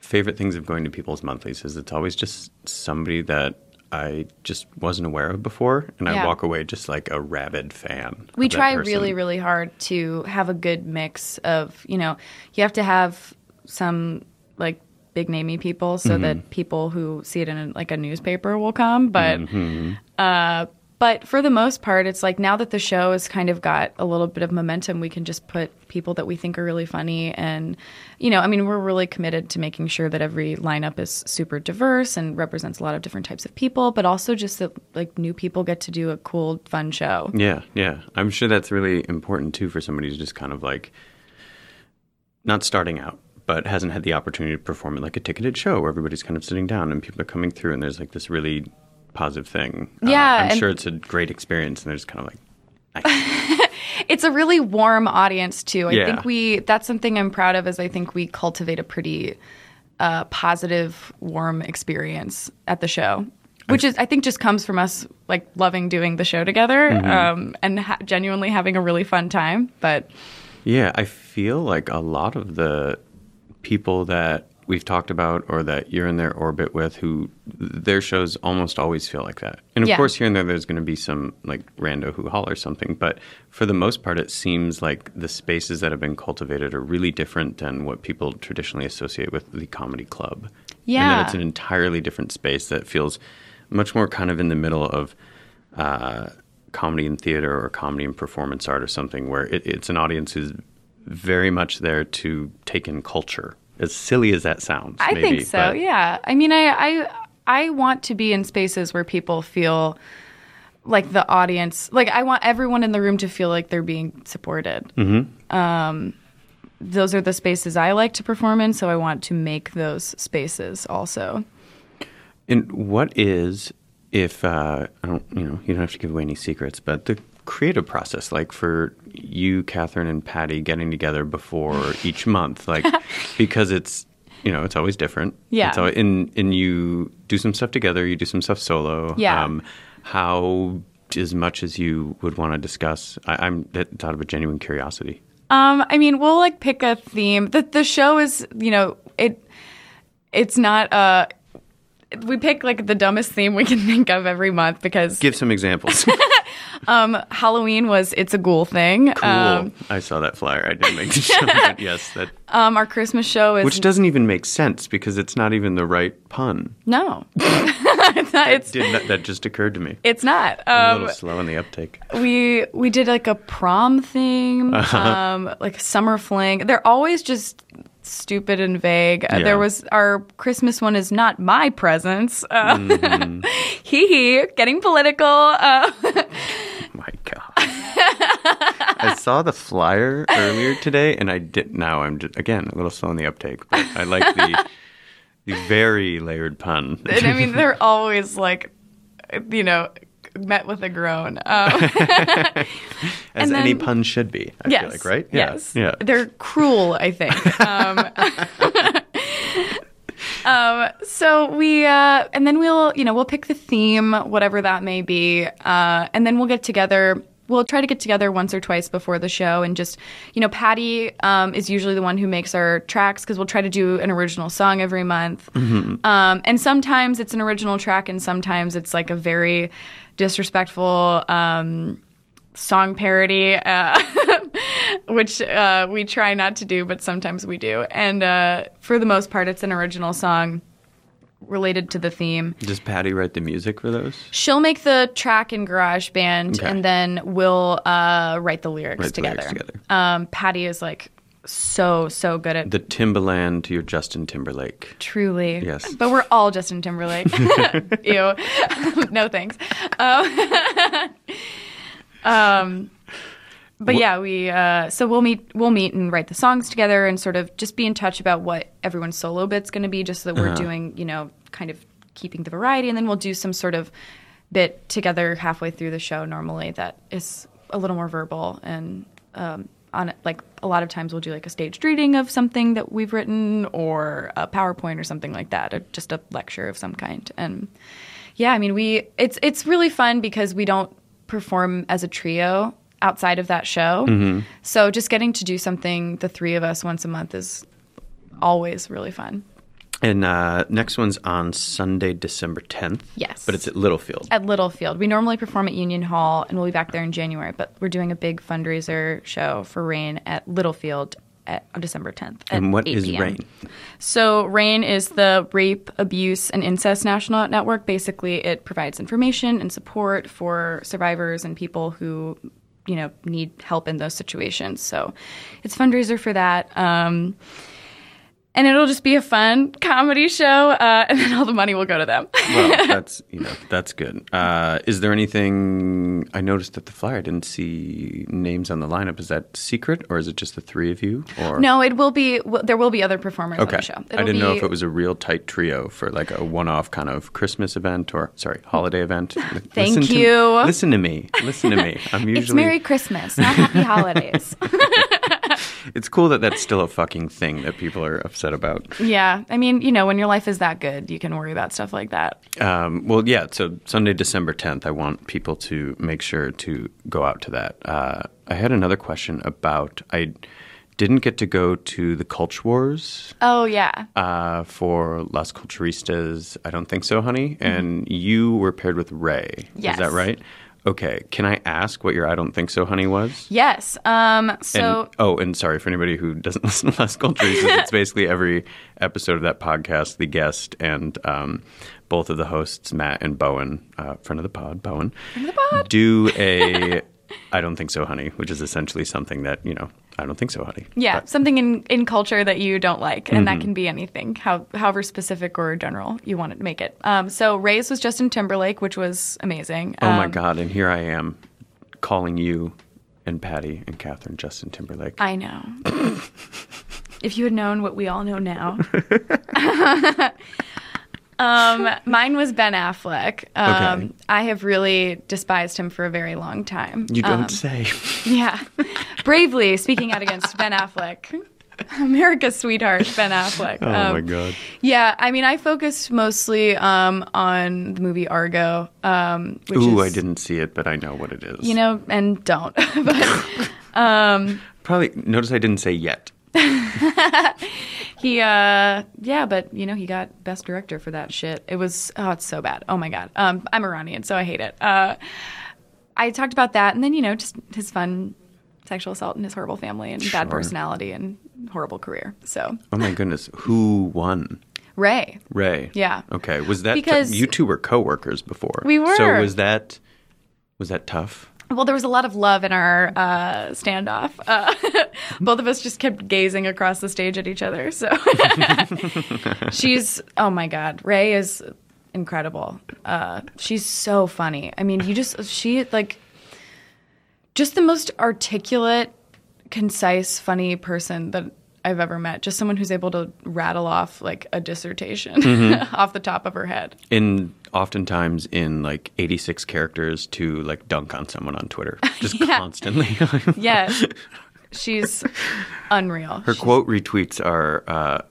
favorite things of going to people's monthlies is it's always just somebody that I just wasn't aware of before, and I walk away just like a rabid fan. We try person. really really hard to have a good mix of, you know, you have to have some like big namey people so Mm-hmm. that people who see it in a, like a newspaper will come, but Mm-hmm. uh but for the most part, it's like now that the show has kind of got a little bit of momentum, we can just put people that we think are really funny. And, you know, I mean, we're really committed to making sure that every lineup is super diverse and represents a lot of different types of people, but also just that, like, new people get to do a cool, fun show. Yeah, yeah. I'm sure that's really important too for somebody who's just kind of like not starting out, but hasn't had the opportunity to perform at like a ticketed show where everybody's kind of sitting down and people are coming through and there's like this really positive thing. Uh, Yeah, I'm and- sure it's a great experience and they're kind of like, nice. It's a really warm audience, too. I Yeah. think we, that's something I'm proud of, is I think we cultivate a pretty uh, positive, warm experience at the show. Which is, I think, just comes from us like loving doing the show together Mm-hmm. um, and ha- genuinely having a really fun time. But Yeah, I feel like a lot of the people that we've talked about or that you're in their orbit with who their shows almost always feel like that. And of Yeah. course here and there there's going to be some like rando who hollers something, but for the most part it seems like the spaces that have been cultivated are really different than what people traditionally associate with the comedy club. And Yeah. that it's an entirely different space that feels much more kind of in the middle of uh, comedy and theater or comedy and performance art or something where it, it's an audience who's very much there to take in culture. As silly as that sounds, I maybe, think so. Yeah. I mean, I, I I want to be in spaces where people feel like the audience, like I want everyone in the room to feel like they're being supported. Mm-hmm. Um, those are the spaces I like to perform in, so I want to make those spaces also. And what is if uh, I don't, you know, you don't have to give away any secrets, but the creative process, like for you, Catherine, and Patty getting together before each month, like because it's you know it's always different. Yeah. It's always, and and you do some stuff together, you do some stuff solo. Yeah. Um, how as much as you would want to discuss, I, I'm that's out of a genuine curiosity. Um, I mean, we'll like pick a theme. The the show is, you know, it it's not uh we pick like the dumbest theme we can think of every month because Give some examples. um Halloween was it's a ghoul thing. cool. Um, I saw that flyer. I didn't make the show, but yes, that um our Christmas show is which doesn't even make sense because it's not even the right pun. No. it's not it's that, that just occurred to me. it's not. I'm a Um little slow in the uptake. we we did like a prom theme, Uh-huh. um, like a summer fling. They're always just stupid and vague. Uh, Yeah. There was our Christmas one is not my presents. Uh, Mm-hmm. hee hee, getting political. Uh, My God. I saw the flyer earlier today, and I did. Now I'm just, again a little slow in the uptake, but I like the the very layered pun. and I mean, they're always like, you know, met with a groan. Um, As and any pun should be. I yes, feel like right. Yes, Yeah. They're cruel, I think. Um, um, so we, uh, and then we'll, you know, we'll pick the theme, whatever that may be, uh, and then we'll get together. We'll try to get together once or twice before the show, and just, you know, Patty um, is usually the one who makes our tracks because we'll try to do an original song every month. Um, and sometimes it's an original track, and sometimes it's like a very disrespectful. Um, song parody, uh, which uh, we try not to do, but sometimes we do. And uh, for the most part, it's an original song related to the theme. Does Patty write the music for those? She'll make the track in GarageBand, Okay. and then we'll uh, write the lyrics Write the together. lyrics together. Um, Patty is like so so good at The Timbaland to your Justin Timberlake. Truly. Yes. But we're all Justin Timberlake. Ew. no thanks. Um, um, but yeah, we uh, so we'll meet we'll meet and write the songs together and sort of just be in touch about what everyone's solo bit's going to be, just so that we're doing you know kind of keeping the variety, and then we'll do some sort of bit together halfway through the show normally that is a little more verbal and um, on it like a lot of times we'll do like a staged reading of something that we've written or a PowerPoint or something like that, or just a lecture of some kind. And yeah, I mean we it's it's really fun because we don't perform as a trio outside of that show. Mm-hmm. So just getting to do something the three of us once a month is always really fun. And uh, next one's on Sunday, December 10th. Yes. But it's at Littlefield. at Littlefield. We normally perform at Union Hall, and we'll be back there in January. But we're doing a big fundraiser show for RAINN at Littlefield at, on December 10th. At and what 8 is p.m. RAINN? So RAINN is the Rape, Abuse, and Incest National Network. Basically, it provides information and support for survivors and people who, you know, need help in those situations. So it's fundraiser for that. Um, and it'll just be a fun comedy show, uh, and then all the money will go to them. Well, that's you know that's good. Uh, is there anything? I noticed that the flyer didn't see names on the lineup. Is that secret, or is it just the three of you? Or no, it will be. w- There will be other performers Okay. on the show. I It'll didn't know if it was a real tight trio for like a one-off kind of Christmas event or sorry holiday event. Thank Listen to- you. listen to me. Listen to me. I'm usually It's Merry Christmas, not Happy Holidays. It's cool that that's still a fucking thing that people are upset about. Yeah, I mean, you know, when your life is that good, you can worry about stuff like that. Um, well, yeah. So Sunday, December tenth, I want people to make sure to go out to that. Uh, I had another question about I didn't get to go to the Culture Wars Oh yeah, uh, for Las Culturistas. I don't think so, honey. And you were paired with Ray. Yes. Is that right? Okay. Can I ask what your I don't think so, honey was? yes. Um, so and, oh, and sorry for anybody who doesn't listen to Las Culturistas. it's basically every episode of that podcast, the guest and um, both of the hosts, Matt and Bowen, uh, friend of the pod, Bowen, friend of the pod, do a I don't think so, honey, which is essentially something that you know I don't think so, honey. yeah, But- something in in culture that you don't like, and Mm-hmm. that can be anything, how, however specific or general you want to make it. Um, so Ray's was Justin Timberlake, which was amazing. oh my Um, god! And here I am calling you and Patty and Catherine Justin Timberlake. I know. if you had known what we all know now. um, mine was Ben Affleck. Um, Okay. I have really despised him for a very long time. you don't Um, say. yeah. Bravely speaking out against Ben Affleck. America's sweetheart, Ben Affleck. Oh Um, my god! Yeah, I mean, I focused mostly um, on the movie Argo. Um, which Ooh, is, I didn't see it, but I know what it is. You know, and don't. but probably notice I didn't say yet. He, uh, yeah, but you know, he got best director for that shit. It was, oh, it's so bad. Oh my god. Um, I'm Iranian, so I hate it. Uh, I talked about that, and then you know, just his fun sexual assault and his horrible family and bad personality and horrible career. So Oh my goodness, who won? Ray, Ray. Yeah. Okay. Was that Because- you two were coworkers before? We were. So was that was that tough? Well, there was a lot of love in our uh, standoff. Uh, both of us just kept gazing across the stage at each other. So she's, oh my God, Ray is incredible. Uh, she's so funny. I mean, you just, she like, just the most articulate, concise, funny person that I've ever met. Just someone who's able to rattle off like a dissertation off the top of her head. In oftentimes in like 86 characters to like dunk on someone on Twitter just Yeah. constantly. Yes. She's unreal. Her quote retweets are uh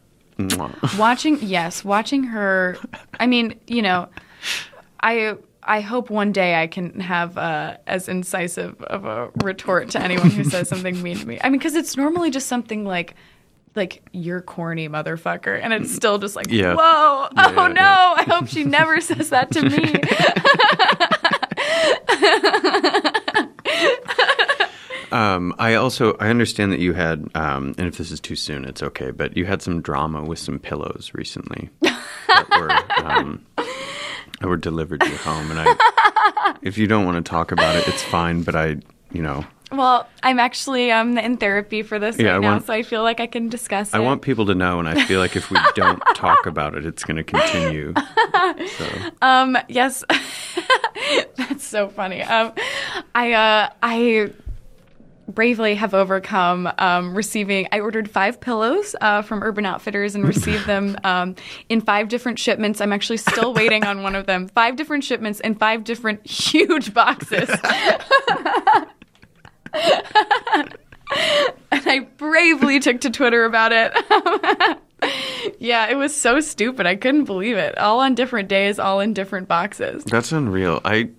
watching yes watching her i mean you know i i hope one day i can have uh, as incisive of a retort to anyone who says something mean to me i mean because it's normally just something like like you're corny motherfucker and it's still just like Yeah. whoa Yeah, oh yeah, no i hope she never says that to me Um, I also I understand that you had, um, and if this is too soon, it's okay. But you had some drama with some pillows recently that were um, that were delivered to your home, and I, if you don't want to talk about it, it's fine. But I, you know, well i'm actually um in therapy for this Yeah, right I now want- so i feel like i can discuss I it want people to know, and I feel like if we don't talk about it, it's going to continue. So Um, yes, that's so funny. Um, I uh, I bravely have overcome um, receiving. I ordered five pillows uh, from Urban Outfitters and received them um, in five different shipments. I'm actually still waiting on one of them. Five different shipments in five different huge boxes. And I bravely took to Twitter about it. yeah, it was so stupid. I couldn't believe it. All on different days, all in different boxes. that's unreal. I,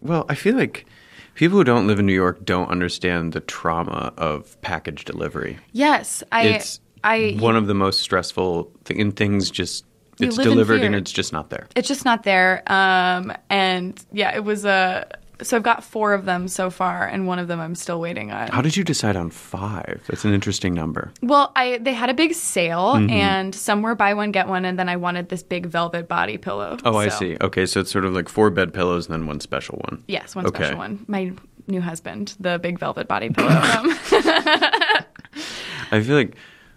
well, I feel like people who don't live in New York don't understand the trauma of package delivery. Yes, I. it's I. one of the most stressful th- and things just it's delivered and it's just not there it's just not there. Um, and yeah, it was a. so I've got four of them so far, and one of them I'm still waiting on. how did you decide on five that's an interesting number Well, I they had a big sale, Mm-hmm. and some were buy one get one, and then I wanted this big velvet body pillow. oh i see okay so it's sort of like four bed pillows and then one special one Yes, one Okay. special one. My new husband, the big velvet body pillow. Um, i feel like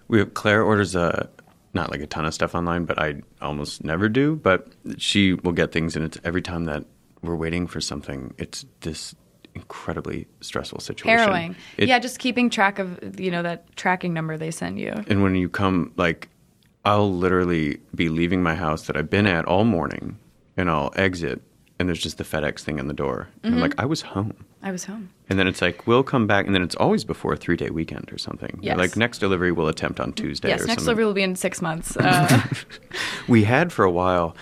we claire orders a not like a ton of stuff online but i almost never do but she will get things and it's every time that we're waiting for something it's this incredibly stressful situation harrowing. It- yeah, just keeping track of you know that tracking number they send you. And when you come, like, I'll literally be leaving my house that I've been at all morning, and I'll exit, and there's just the FedEx thing in the door. And I'm like, I was home. I was home. And then it's like, we'll come back. And then it's always before a three day weekend or something. Yes. Like next delivery we'll attempt on Tuesday yes, or next something. delivery will be in six months. Uh, We had for a while,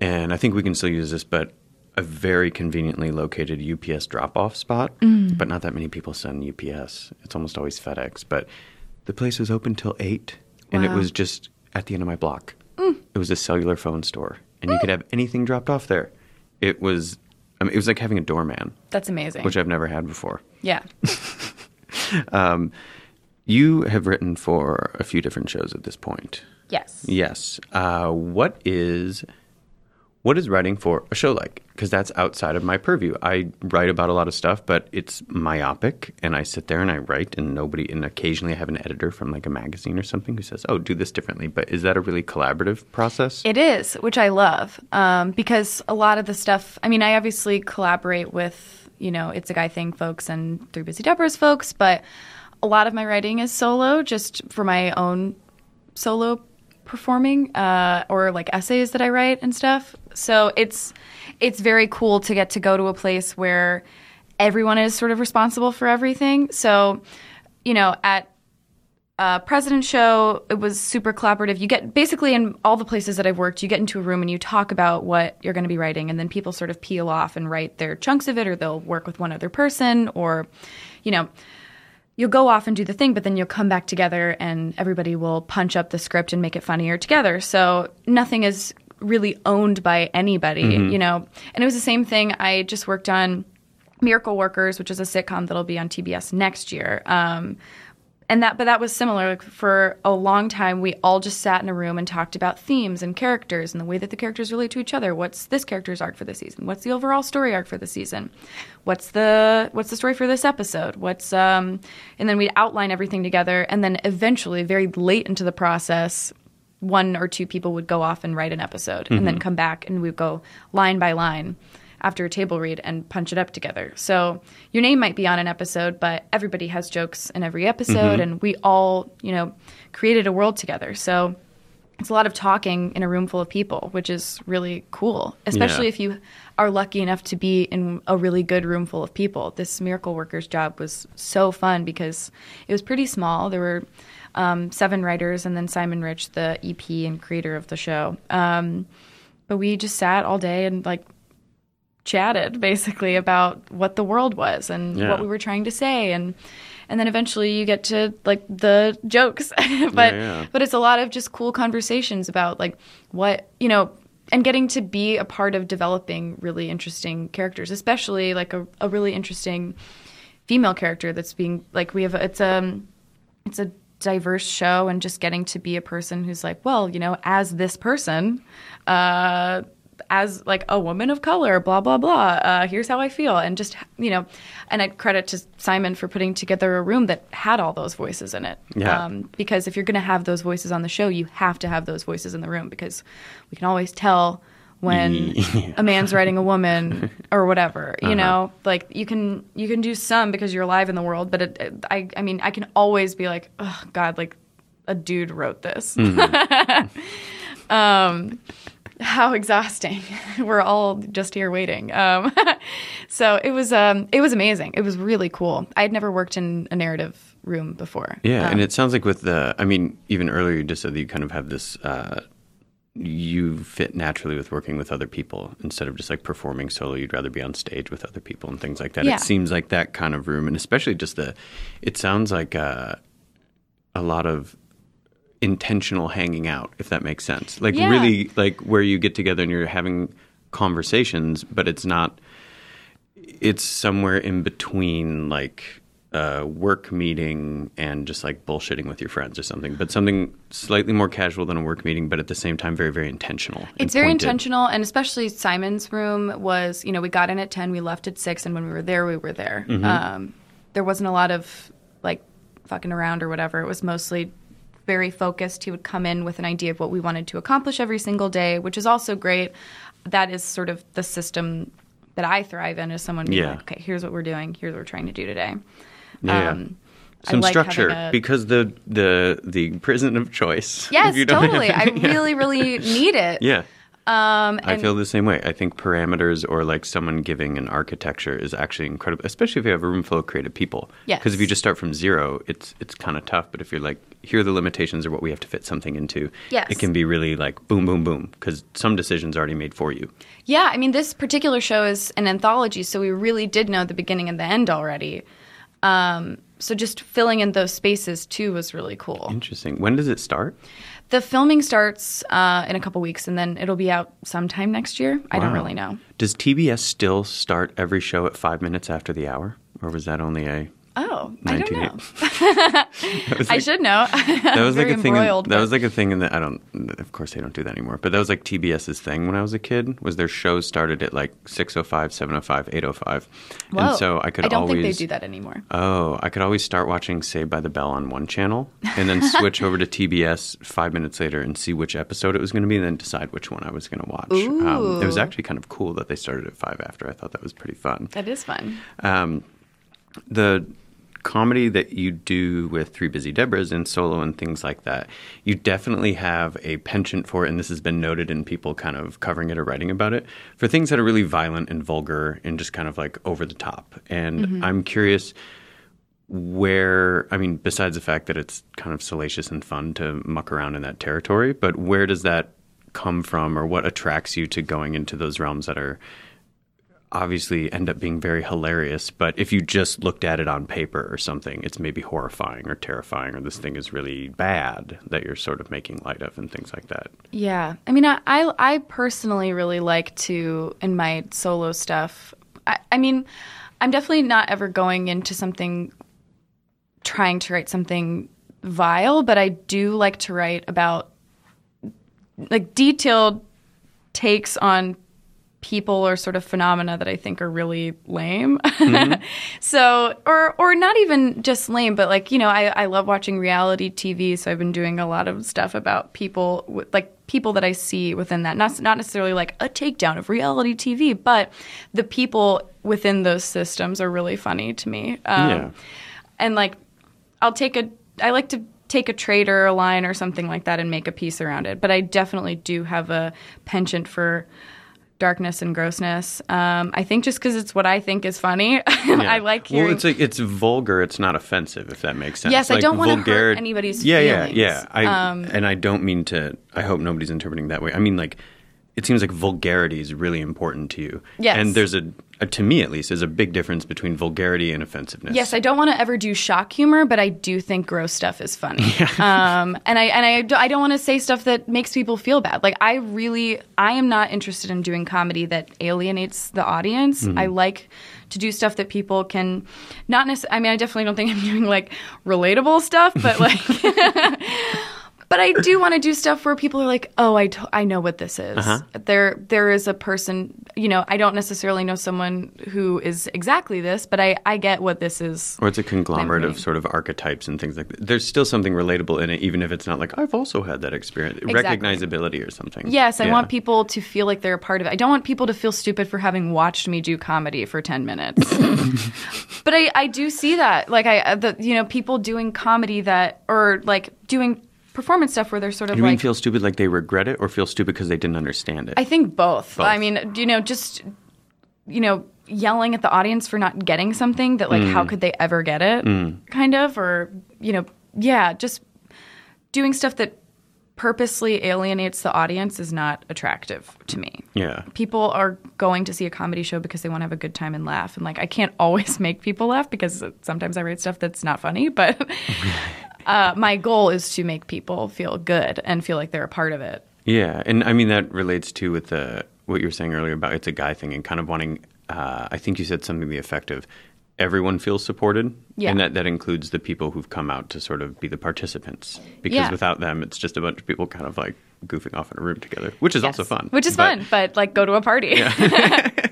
and I think we can still use this, but a very conveniently located UPS drop off spot. Mm. But not that many people send UPS. It's almost always FedEx. But the place was open till 8, and it was just at the end of my block. It was a cellular phone store, and you could have anything dropped off there. It was, I mean, it was like having a doorman, that's amazing. which I've never had before. yeah. um, You have written for a few different shows at this point. Yes. Yes. Uh, what is what is writing for a show like? Because that's outside of my purview. I write about a lot of stuff, but it's myopic, and I sit there and I write, and nobody. And occasionally, I have an editor from like a magazine or something who says, "Oh, do this differently." But is that a really collaborative process? It is, which I love, um, because a lot of the stuff. I mean, I obviously collaborate with you know it's a guy thing folks and Three Busy Debras folks, but a lot of my writing is solo, just for my own solo performing uh, or like essays that I write and stuff. So it's it's very cool to get to go to a place where everyone is sort of responsible for everything. So you know at uh, president show it was super collaborative you get basically in all the places that i've worked you get into a room and you talk about what you're going to be writing and then people sort of peel off and write their chunks of it or they'll work with one other person or you know you'll go off and do the thing but then you'll come back together and everybody will punch up the script and make it funnier together. So nothing is really owned by anybody you know? And it was the same thing i just worked on Miracle Workers, which is a sitcom that'll be on TBS next year. Um, and that, but that was similar. Like for a long time, we all just sat in a room and talked about themes and characters and the way that the characters relate to each other. What's this character's arc for the season? What's the overall story arc for the season? What's the what's the story for this episode? What's um, and then we'd outline everything together, and then eventually, very late into the process, one or two people would go off and write an episode, and then come back, and we'd go line by line after a table read and punch it up together. So your name might be on an episode, but everybody has jokes in every episode, and we all, you know, created a world together. So it's a lot of talking in a room full of people, which is really cool, especially Yeah. if you are lucky enough to be in a really good room full of people. This miracle workers job was so fun because it was pretty small. There were um, seven writers, and then Simon Rich, the EP and creator of the show. Um, but we just sat all day and like chatted basically about what the world was and Yeah. what we were trying to say and and then eventually you get to like the jokes but yeah. but it's a lot of just cool conversations about like what you know and getting to be a part of developing really interesting characters especially like a, a really interesting female character that's being like we have a, it's a it's a diverse show and just getting to be a person who's like well you know as this person uh as like a woman of color blah blah blah uh here's how i feel. And just you know and i credit to simon for putting together a room that had all those voices in it. Yeah. um because if you're going to have those voices on the show you have to have those voices in the room because we can always tell when a man's writing a woman or whatever you know? Like you can you can do some because you're alive in the world but it, it- i i mean i can always be like oh god like a dude wrote this. Um how exhausting we're all just here waiting um so it was um it was amazing it was really cool I had never worked in a narrative room before Yeah, Um, and it sounds like with the, I mean, even earlier you just said that you kind of have this, uh, you fit naturally with working with other people instead of just like performing solo. You'd rather be on stage with other people and things like that. Yeah. It seems like that kind of room, and especially just the, it sounds like uh, a lot of intentional hanging out, if that makes sense. Like Yeah. really, like where you get together and you're having conversations, but it's not it's somewhere in between like a work meeting and just like bullshitting with your friends or something, but something slightly more casual than a work meeting, but at the same time very, very intentional. It's very pointed. intentional, and especially Simon's room was, you know, we got in at 10, we left at 6, and when we were there, we were there. Mm-hmm. Um, there wasn't a lot of like fucking around or whatever. It was mostly very focused. He would come in with an idea of what we wanted to accomplish every single day, which is also great. That is sort of the system that I thrive in as someone being Yeah. like, okay, here's what we're doing, here's what we're trying to do today. Yeah. Um, Some like structure a- because the the the prison of choice. Yes, if you don't totally. have- I really, really need it. yeah. Um, I feel the same way. I think parameters or like someone giving an architecture is actually incredible, especially if you have a room full of creative people. Yes. Because if you just start from zero, it's it's kind of tough. But if you're like, here are the limitations or what we have to fit something into, Yes. it can be really like boom, boom, boom. Because some decisions are already made for you. Yeah, I mean, this particular show is an anthology, so we really did know the beginning and the end already. Um, so just filling in those spaces too was really cool. Interesting. When does it start? The filming starts uh, in a couple weeks, and then it'll be out sometime next year. I don't really know. Does TBS still start every show at five minutes after the hour, or was that only a Oh, I don't know. Was I should know. That was like a thing. In, that was like a thing in the. I don't. Of course, they don't do that anymore. But that was like TBS's thing when I was a kid. Was their shows started at like 6:05, 7:05, 8:05, Whoa. and so I could I don't always. think they do that anymore. Oh, I could always start watching Saved by the Bell on one channel and then switch over to TBS five minutes later and see which episode it was going to be, and then decide which one I was going to watch. Um, it was actually kind of cool that they started at five after. I thought that was pretty fun. That is fun. Um, the comedy that you do with Three Busy Debras and solo and things like that, you definitely have a penchant for, and this has been noted in people kind of covering it or writing about it, for things that are really violent and vulgar and just kind of like over the top. And mm-hmm. I'm curious where, I mean, besides the fact that it's kind of salacious and fun to muck around in that territory, but where does that come from or what attracts you to going into those realms that are obviously end up being very hilarious, but if you just looked at it on paper or something, it's maybe horrifying or terrifying, or this thing is really bad that you're sort of making light of and things like that. Yeah, I mean, I I, I personally really like to in my solo stuff. I, I mean, I'm definitely not ever going into something trying to write something vile, but I do like to write about like detailed takes on people or sort of phenomena that I think are really lame. so, or or not even just lame, but like you know, I I love watching reality TV, so I've been doing a lot of stuff about people with, like people that I see within that. Not not necessarily like a takedown of reality TV, but the people within those systems are really funny to me. Um, Yeah. and like I'll take a I like to take a trait or a line or something like that and make a piece around it. But I definitely do have a penchant for darkness and grossness. Um, I think just because it's what I think is funny. I like hearing. Well, it's like it's vulgar. It's not offensive, if that makes sense. Yes, I don't wanna hurt anybody's yeah, feelings. Yeah, yeah, I Um, and I don't mean to. I hope nobody's interpreting that way. I mean, like, it seems like vulgarity is really important to you. Yes. and there's a, a to me at least, there's a big difference between vulgarity and offensiveness. Yes, I don't want to ever do shock humor, but I do think gross stuff is funny. um, and I and I, I don't want to say stuff that makes people feel bad. Like I really, I am not interested in doing comedy that alienates the audience. I like to do stuff that people can not necessarily. I mean, I definitely don't think I'm doing like relatable stuff, but like. But I do want to do stuff where people are like, "Oh, I, know what this is." Uh-huh. There there is a person, you know, I don't necessarily know someone who is exactly this, but I I get what this is. Or it's a conglomerate of sort of archetypes and things like that. There's still something relatable in it, even if it's not like, I've also had that experience. Recognizability or something. Yes, I Yeah. want people to feel like they're a part of it. I don't want people to feel stupid for having watched me do comedy for 10 minutes. but I, I do see that. Like, I, the, you know, people doing comedy that, or like doing performance stuff where they're sort of You mean feel stupid like they regret it or feel stupid because they didn't understand it? I think both. Both. I mean, you know, just, you know, yelling at the audience for not getting something that, like, Mm. how could they ever get it? Kind of. Or, you know, yeah, just doing stuff that purposely alienates the audience is not attractive to me. yeah. people are going to see a comedy show because they want to have a good time and laugh. And like, I can't always make people laugh because sometimes I write stuff that's not funny. But uh, my goal is to make people feel good and feel like they're a part of it. Yeah, and I mean that relates to with the what you were saying earlier about it's a guy thing and kind of wanting. Uh, I think you said something to the effect of everyone feels supported, Yeah. and that that includes the people who've come out to sort of be the participants. Because Yeah. without them, it's just a bunch of people kind of like goofing off in a room together, which is also fun. Which is But- fun, but like go to a party.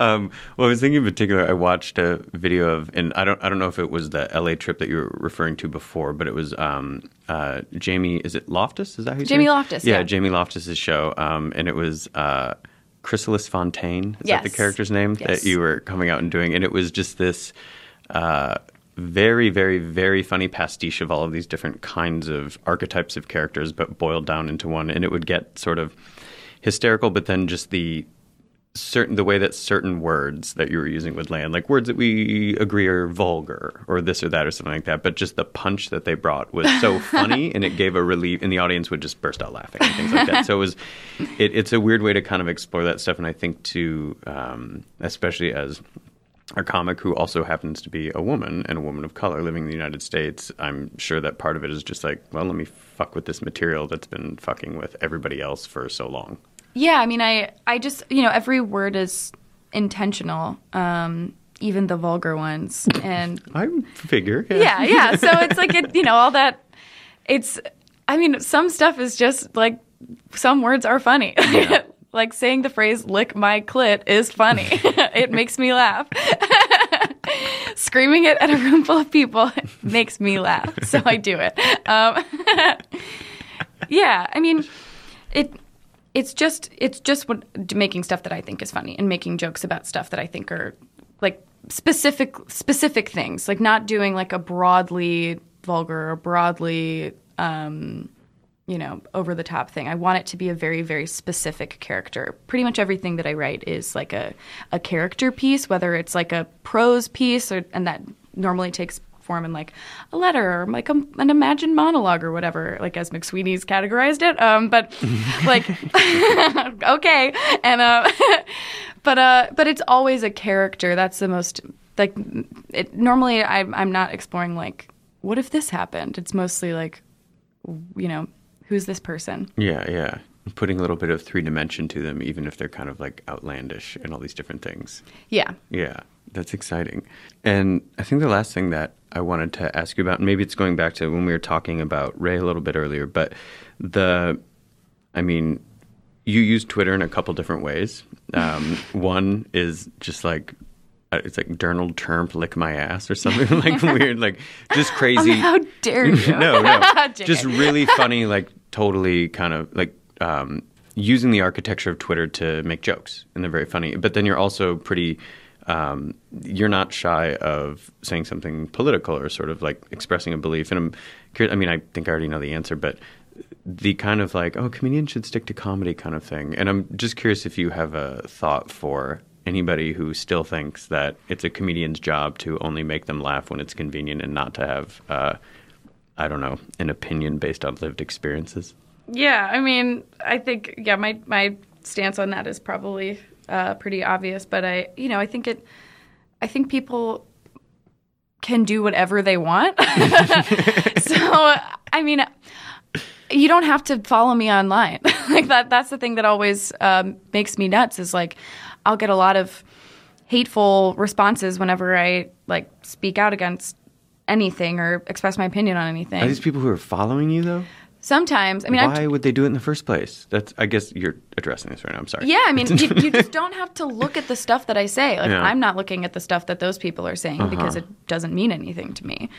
Um, well, I was thinking in particular. I watched a video of, and I don't, I don't know if it was the LA trip that you were referring to before, but it was um, uh, Jamie. Is it Loftus? Is that who? you Jamie? Loftus, Yeah, yeah. Jamie Loftus's show, um, and it was uh, Chrysalis Fontaine. Is that the character's name Yes. that you were coming out and doing? And it was just this. Uh, very, very, very funny pastiche of all of these different kinds of archetypes of characters, but boiled down into one. And it would get sort of hysterical, but then just the certain the way that certain words that you were using would land, like words that we agree are vulgar or this or that or something like that. But just the punch that they brought was so funny, and it gave a relief, and the audience would just burst out laughing and things like that. So it was, it, it's a weird way to kind of explore that stuff, and I think too, um, especially as a comic who also happens to be a woman and a woman of color living in the United States, I'm sure that part of it is just like, well, let me fuck with this material that's been fucking with everybody else for so long. Yeah, I mean, I I just you know every word is intentional, um, even the vulgar ones, and I figure. yeah, yeah. So it's like it, you know all that. It's, I mean, some stuff is just like some words are funny. like saying the phrase "lick my clit" is funny. it makes me laugh. Screaming it at a room full of people makes me laugh, so I do it. Um, yeah, I mean, it it's just it's just what making stuff that I think is funny and making jokes about stuff that I think are like specific specific things, like not doing like a broadly vulgar or broadly um, you know over the top thing. I want it to be a very very specific character. Pretty much everything that I write is like a a character piece, whether it's like a prose piece or and that normally takes form in like a letter or like a, an imagined monologue or whatever, like as McSweeney's categorized it. Um, but like, okay, and uh, but uh, but it's always a character. That's the most like. It, normally, I'm I'm not exploring like, what if this happened? It's mostly like, you know, who's this person? Yeah, yeah. Putting a little bit of three dimension to them, even if they're kind of like outlandish and all these different things. Yeah. Yeah, that's exciting. And I think the last thing that I wanted to ask you about, and maybe it's going back to when we were talking about Ray a little bit earlier, but the, I mean, you use Twitter in a couple different ways. Um, one is just like, uh, it's like Donald Trump lick my ass or something like weird, like just crazy. Oh, how dare you? no, no, just really funny, like totally kind of like um, using the architecture of Twitter to make jokes, and they're very funny. But then you're also pretty. Um, you're not shy of saying something political or sort of like expressing a belief. And I'm curious. I mean, I think I already know the answer, but the kind of like, oh, comedians should stick to comedy kind of thing. And I'm just curious if you have a thought for anybody who still thinks that it's a comedian's job to only make them laugh when it's convenient and not to have, uh, I don't know, an opinion based on lived experiences. Yeah, I mean, I think yeah, my my stance on that is probably uh, pretty obvious, but I, you know, I think it, I think people can do whatever they want. so, I mean, you don't have to follow me online. like that. That's the thing that always um, makes me nuts. Is like, I'll get a lot of hateful responses whenever I like speak out against anything or express my opinion on anything. Are these people who are following you though? Sometimes, I mean, Why I've, would they do it in the first place? That's. I guess you're addressing this right now. I'm sorry. Yeah, I mean, you, you just don't have to look at the stuff that I say. Like, Yeah. Uh-huh. I'm not looking at the stuff that those people are saying because it doesn't mean anything to me.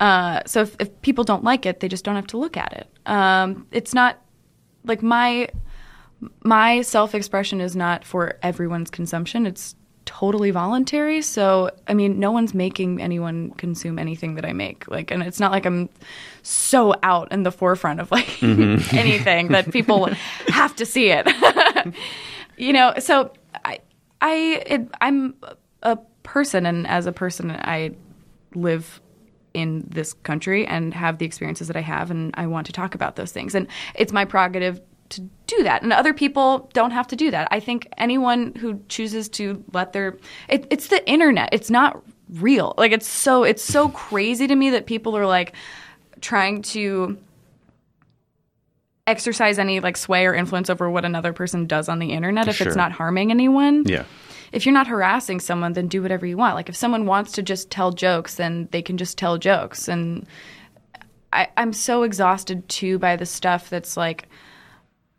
Uh, so if, if people don't like it, they just don't have to look at it. Um, it's not like my my self expression is not for everyone's consumption. It's totally voluntary. So I mean, no one's making anyone consume anything that I make. Like, and it's not like I'm so out in the forefront of like mm-hmm. anything that people have to see it. you know, so I, I, it, I'm a person, and as a person, I live in this country and have the experiences that I have, and I want to talk about those things. And it's my prerogative to do that, and other people don't have to do that. I think anyone who chooses to let their it, it's the internet. It's not real. Like it's so it's so crazy to me that people are like trying to exercise any like sway or influence over what another person does on the internet if Sure. it's not harming anyone Yeah. if you're not harassing someone, then do whatever you want. Like if someone wants to just tell jokes, then they can just tell jokes. And I, I'm so exhausted too by the stuff that's like,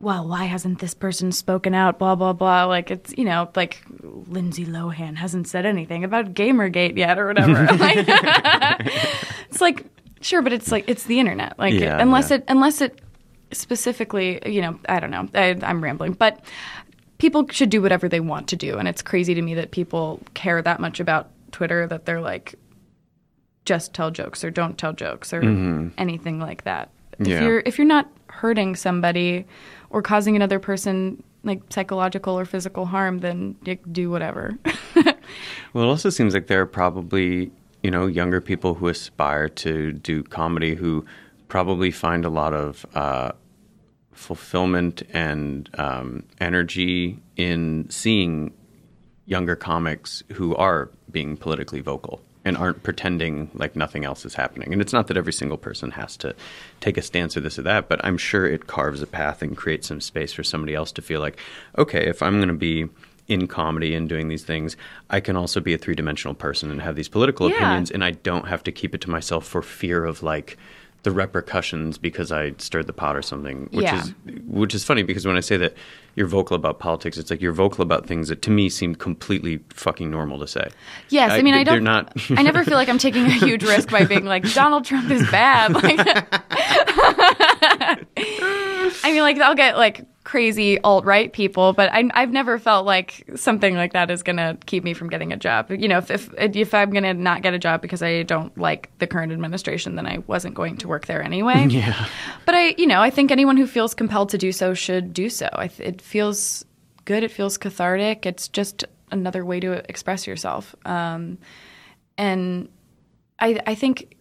well, why hasn't this person spoken out? Blah blah blah. Like it's you know like Lindsay Lohan hasn't said anything about Gamergate yet or whatever. Like, it's like sure, but it's like it's the internet. Like Yeah, unless yeah. it unless it specifically, you know, I don't know. I, I'm rambling, but people should do whatever they want to do, and it's crazy to me that people care that much about Twitter that they're like, just tell jokes or don't tell jokes or mm-hmm. anything like that. If Yeah. you're if you're not hurting somebody or causing another person like psychological or physical harm, then do whatever. Well, it also seems like there are probably, you know, younger people who aspire to do comedy who probably find a lot of uh, fulfillment and um, energy in seeing younger comics who are being politically vocal and aren't pretending like nothing else is happening. And it's not that every single person has to take a stance or this or that, but I'm sure it carves a path and creates some space for somebody else to feel like, okay, if I'm going to be in comedy and doing these things, I can also be a three dimensional person and have these political Yeah. opinions, and I don't have to keep it to myself for fear of like the repercussions because I stirred the pot or something. Which Yeah. is which is funny because when I say that you're vocal about politics, it's like you're vocal about things that to me seem completely fucking normal to say. Yes, I, mean, I don't. not. I never feel like I'm taking a huge risk by being like Donald Trump is bad. Like, I mean, like I'll get like crazy alt right people, but I, I've never felt like something like that is gonna keep me from getting a job. You know, if if if I'm gonna not get a job because I don't like the current administration, then I wasn't going to work there anyway. yeah. But I, you know, I think anyone who feels compelled to do so should do so. I th- it feels good. It feels cathartic. It's just another way to express yourself. Um, and I, I think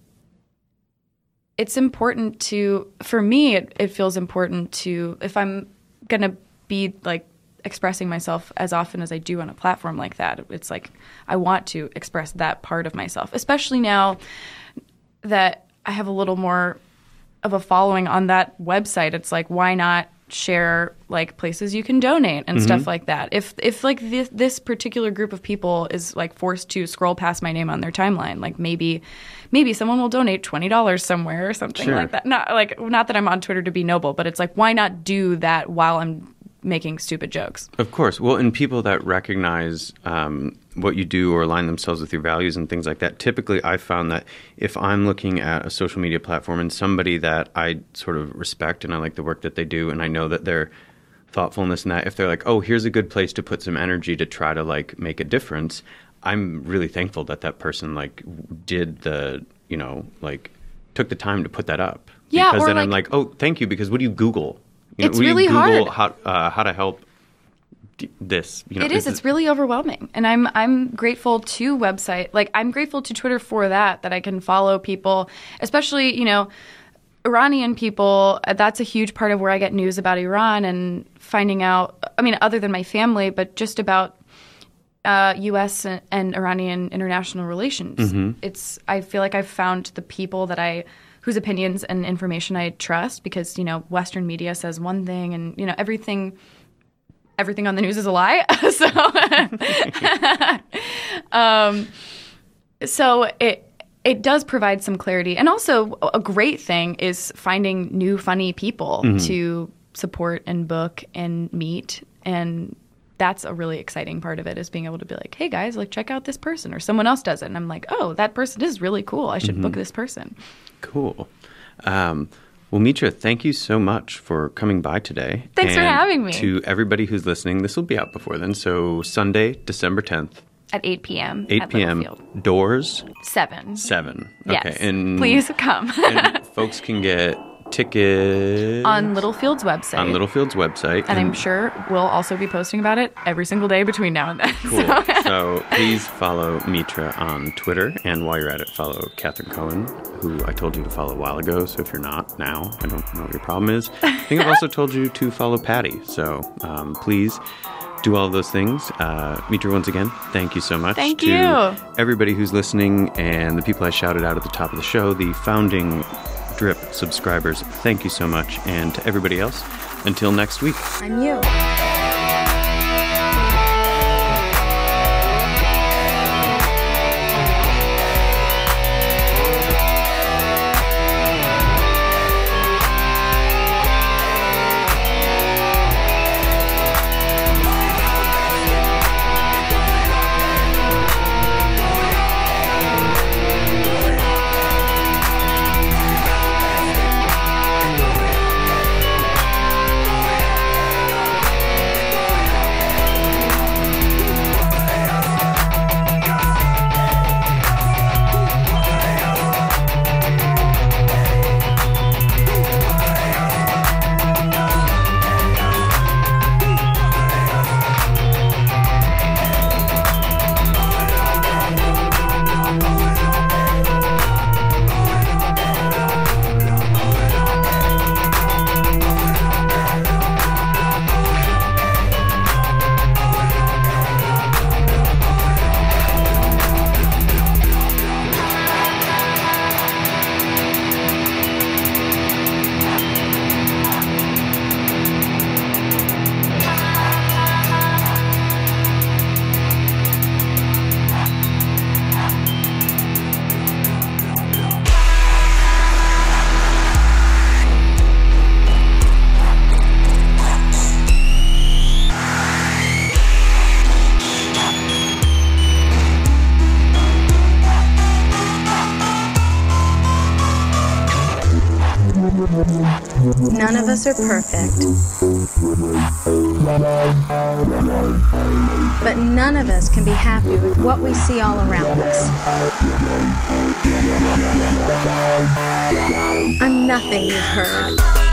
it's important to, for me, it, it feels important to, if I'm going to be like expressing myself as often as I do on a platform like that, it's like I want to express that part of myself, especially now that I have a little more of a following on that website. It's like, why not share like places you can donate and stuff like that? If if like this this particular group of people is like forced to scroll past my name on their timeline, like maybe maybe someone will donate twenty dollars somewhere or something Sure. like that. Not like not that I'm on Twitter to be noble, but it's like why not do that while I'm making stupid jokes? Of course. Well, and people that recognize um, what you do or align themselves with your values and things like that, typically I found that if I'm looking at a social media platform and somebody that I sort of respect and I like the work that they do and I know that their thoughtfulness and that, if they're like, oh, here's a good place to put some energy to try to like make a difference, I'm really thankful that that person like did the, you know, like took the time to put that up. Yeah, Because then I'm like- like, oh, thank you. Because what do you Google? You It's what do you really Google hard. How, uh, how to help this. You know, it is. It's really overwhelming, and I'm I'm grateful to website. Like I'm grateful to Twitter for that. That I can follow people, especially you know. Iranian people, that's a huge part of where I get news about Iran and finding out, I mean, other than my family, but just about uh, U.S. and, and Iranian international relations. It's, I feel like I've found the people that I, whose opinions and information I trust because, you know, Western media says one thing and, you know, everything everything on the news is a lie. so, um, so it it does provide some clarity, and also a great thing is finding new funny people to support and book and meet, and that's a really exciting part of it is being able to be like, hey guys, like check out this person, or someone else does it, and I'm like, oh, that person is really cool. I should book this person. Cool. Um, well, Mitra, thank you so much for coming by today. Thanks for having me. To everybody who's listening, this will be out before then. So Sunday, December 10th, At 8 p.m. 8 p.m. Doors Seven. 7. Yes. Okay. And, Please come. and folks can get tickets on Littlefield's website. on Littlefield's website. and I'm sure we'll also be posting about it every single day between now and then. Cool. So- so please follow Mitra on Twitter, and while you're at it, follow Catherine Cohen, who I told you to follow a while ago. So if you're not now, I don't know what your problem is. I think I've also told you to follow Patty. So um, please do all of those things. Uh, Mitra, once again, thank you so much. Thank to you. everybody who's listening and the people I shouted out at the top of the show, the founding Drip subscribers. Thank you so much, and to everybody else, until next week. I'm you. Are perfect. But none of us can be happy with what we see all around us. I'm nothing you've heard.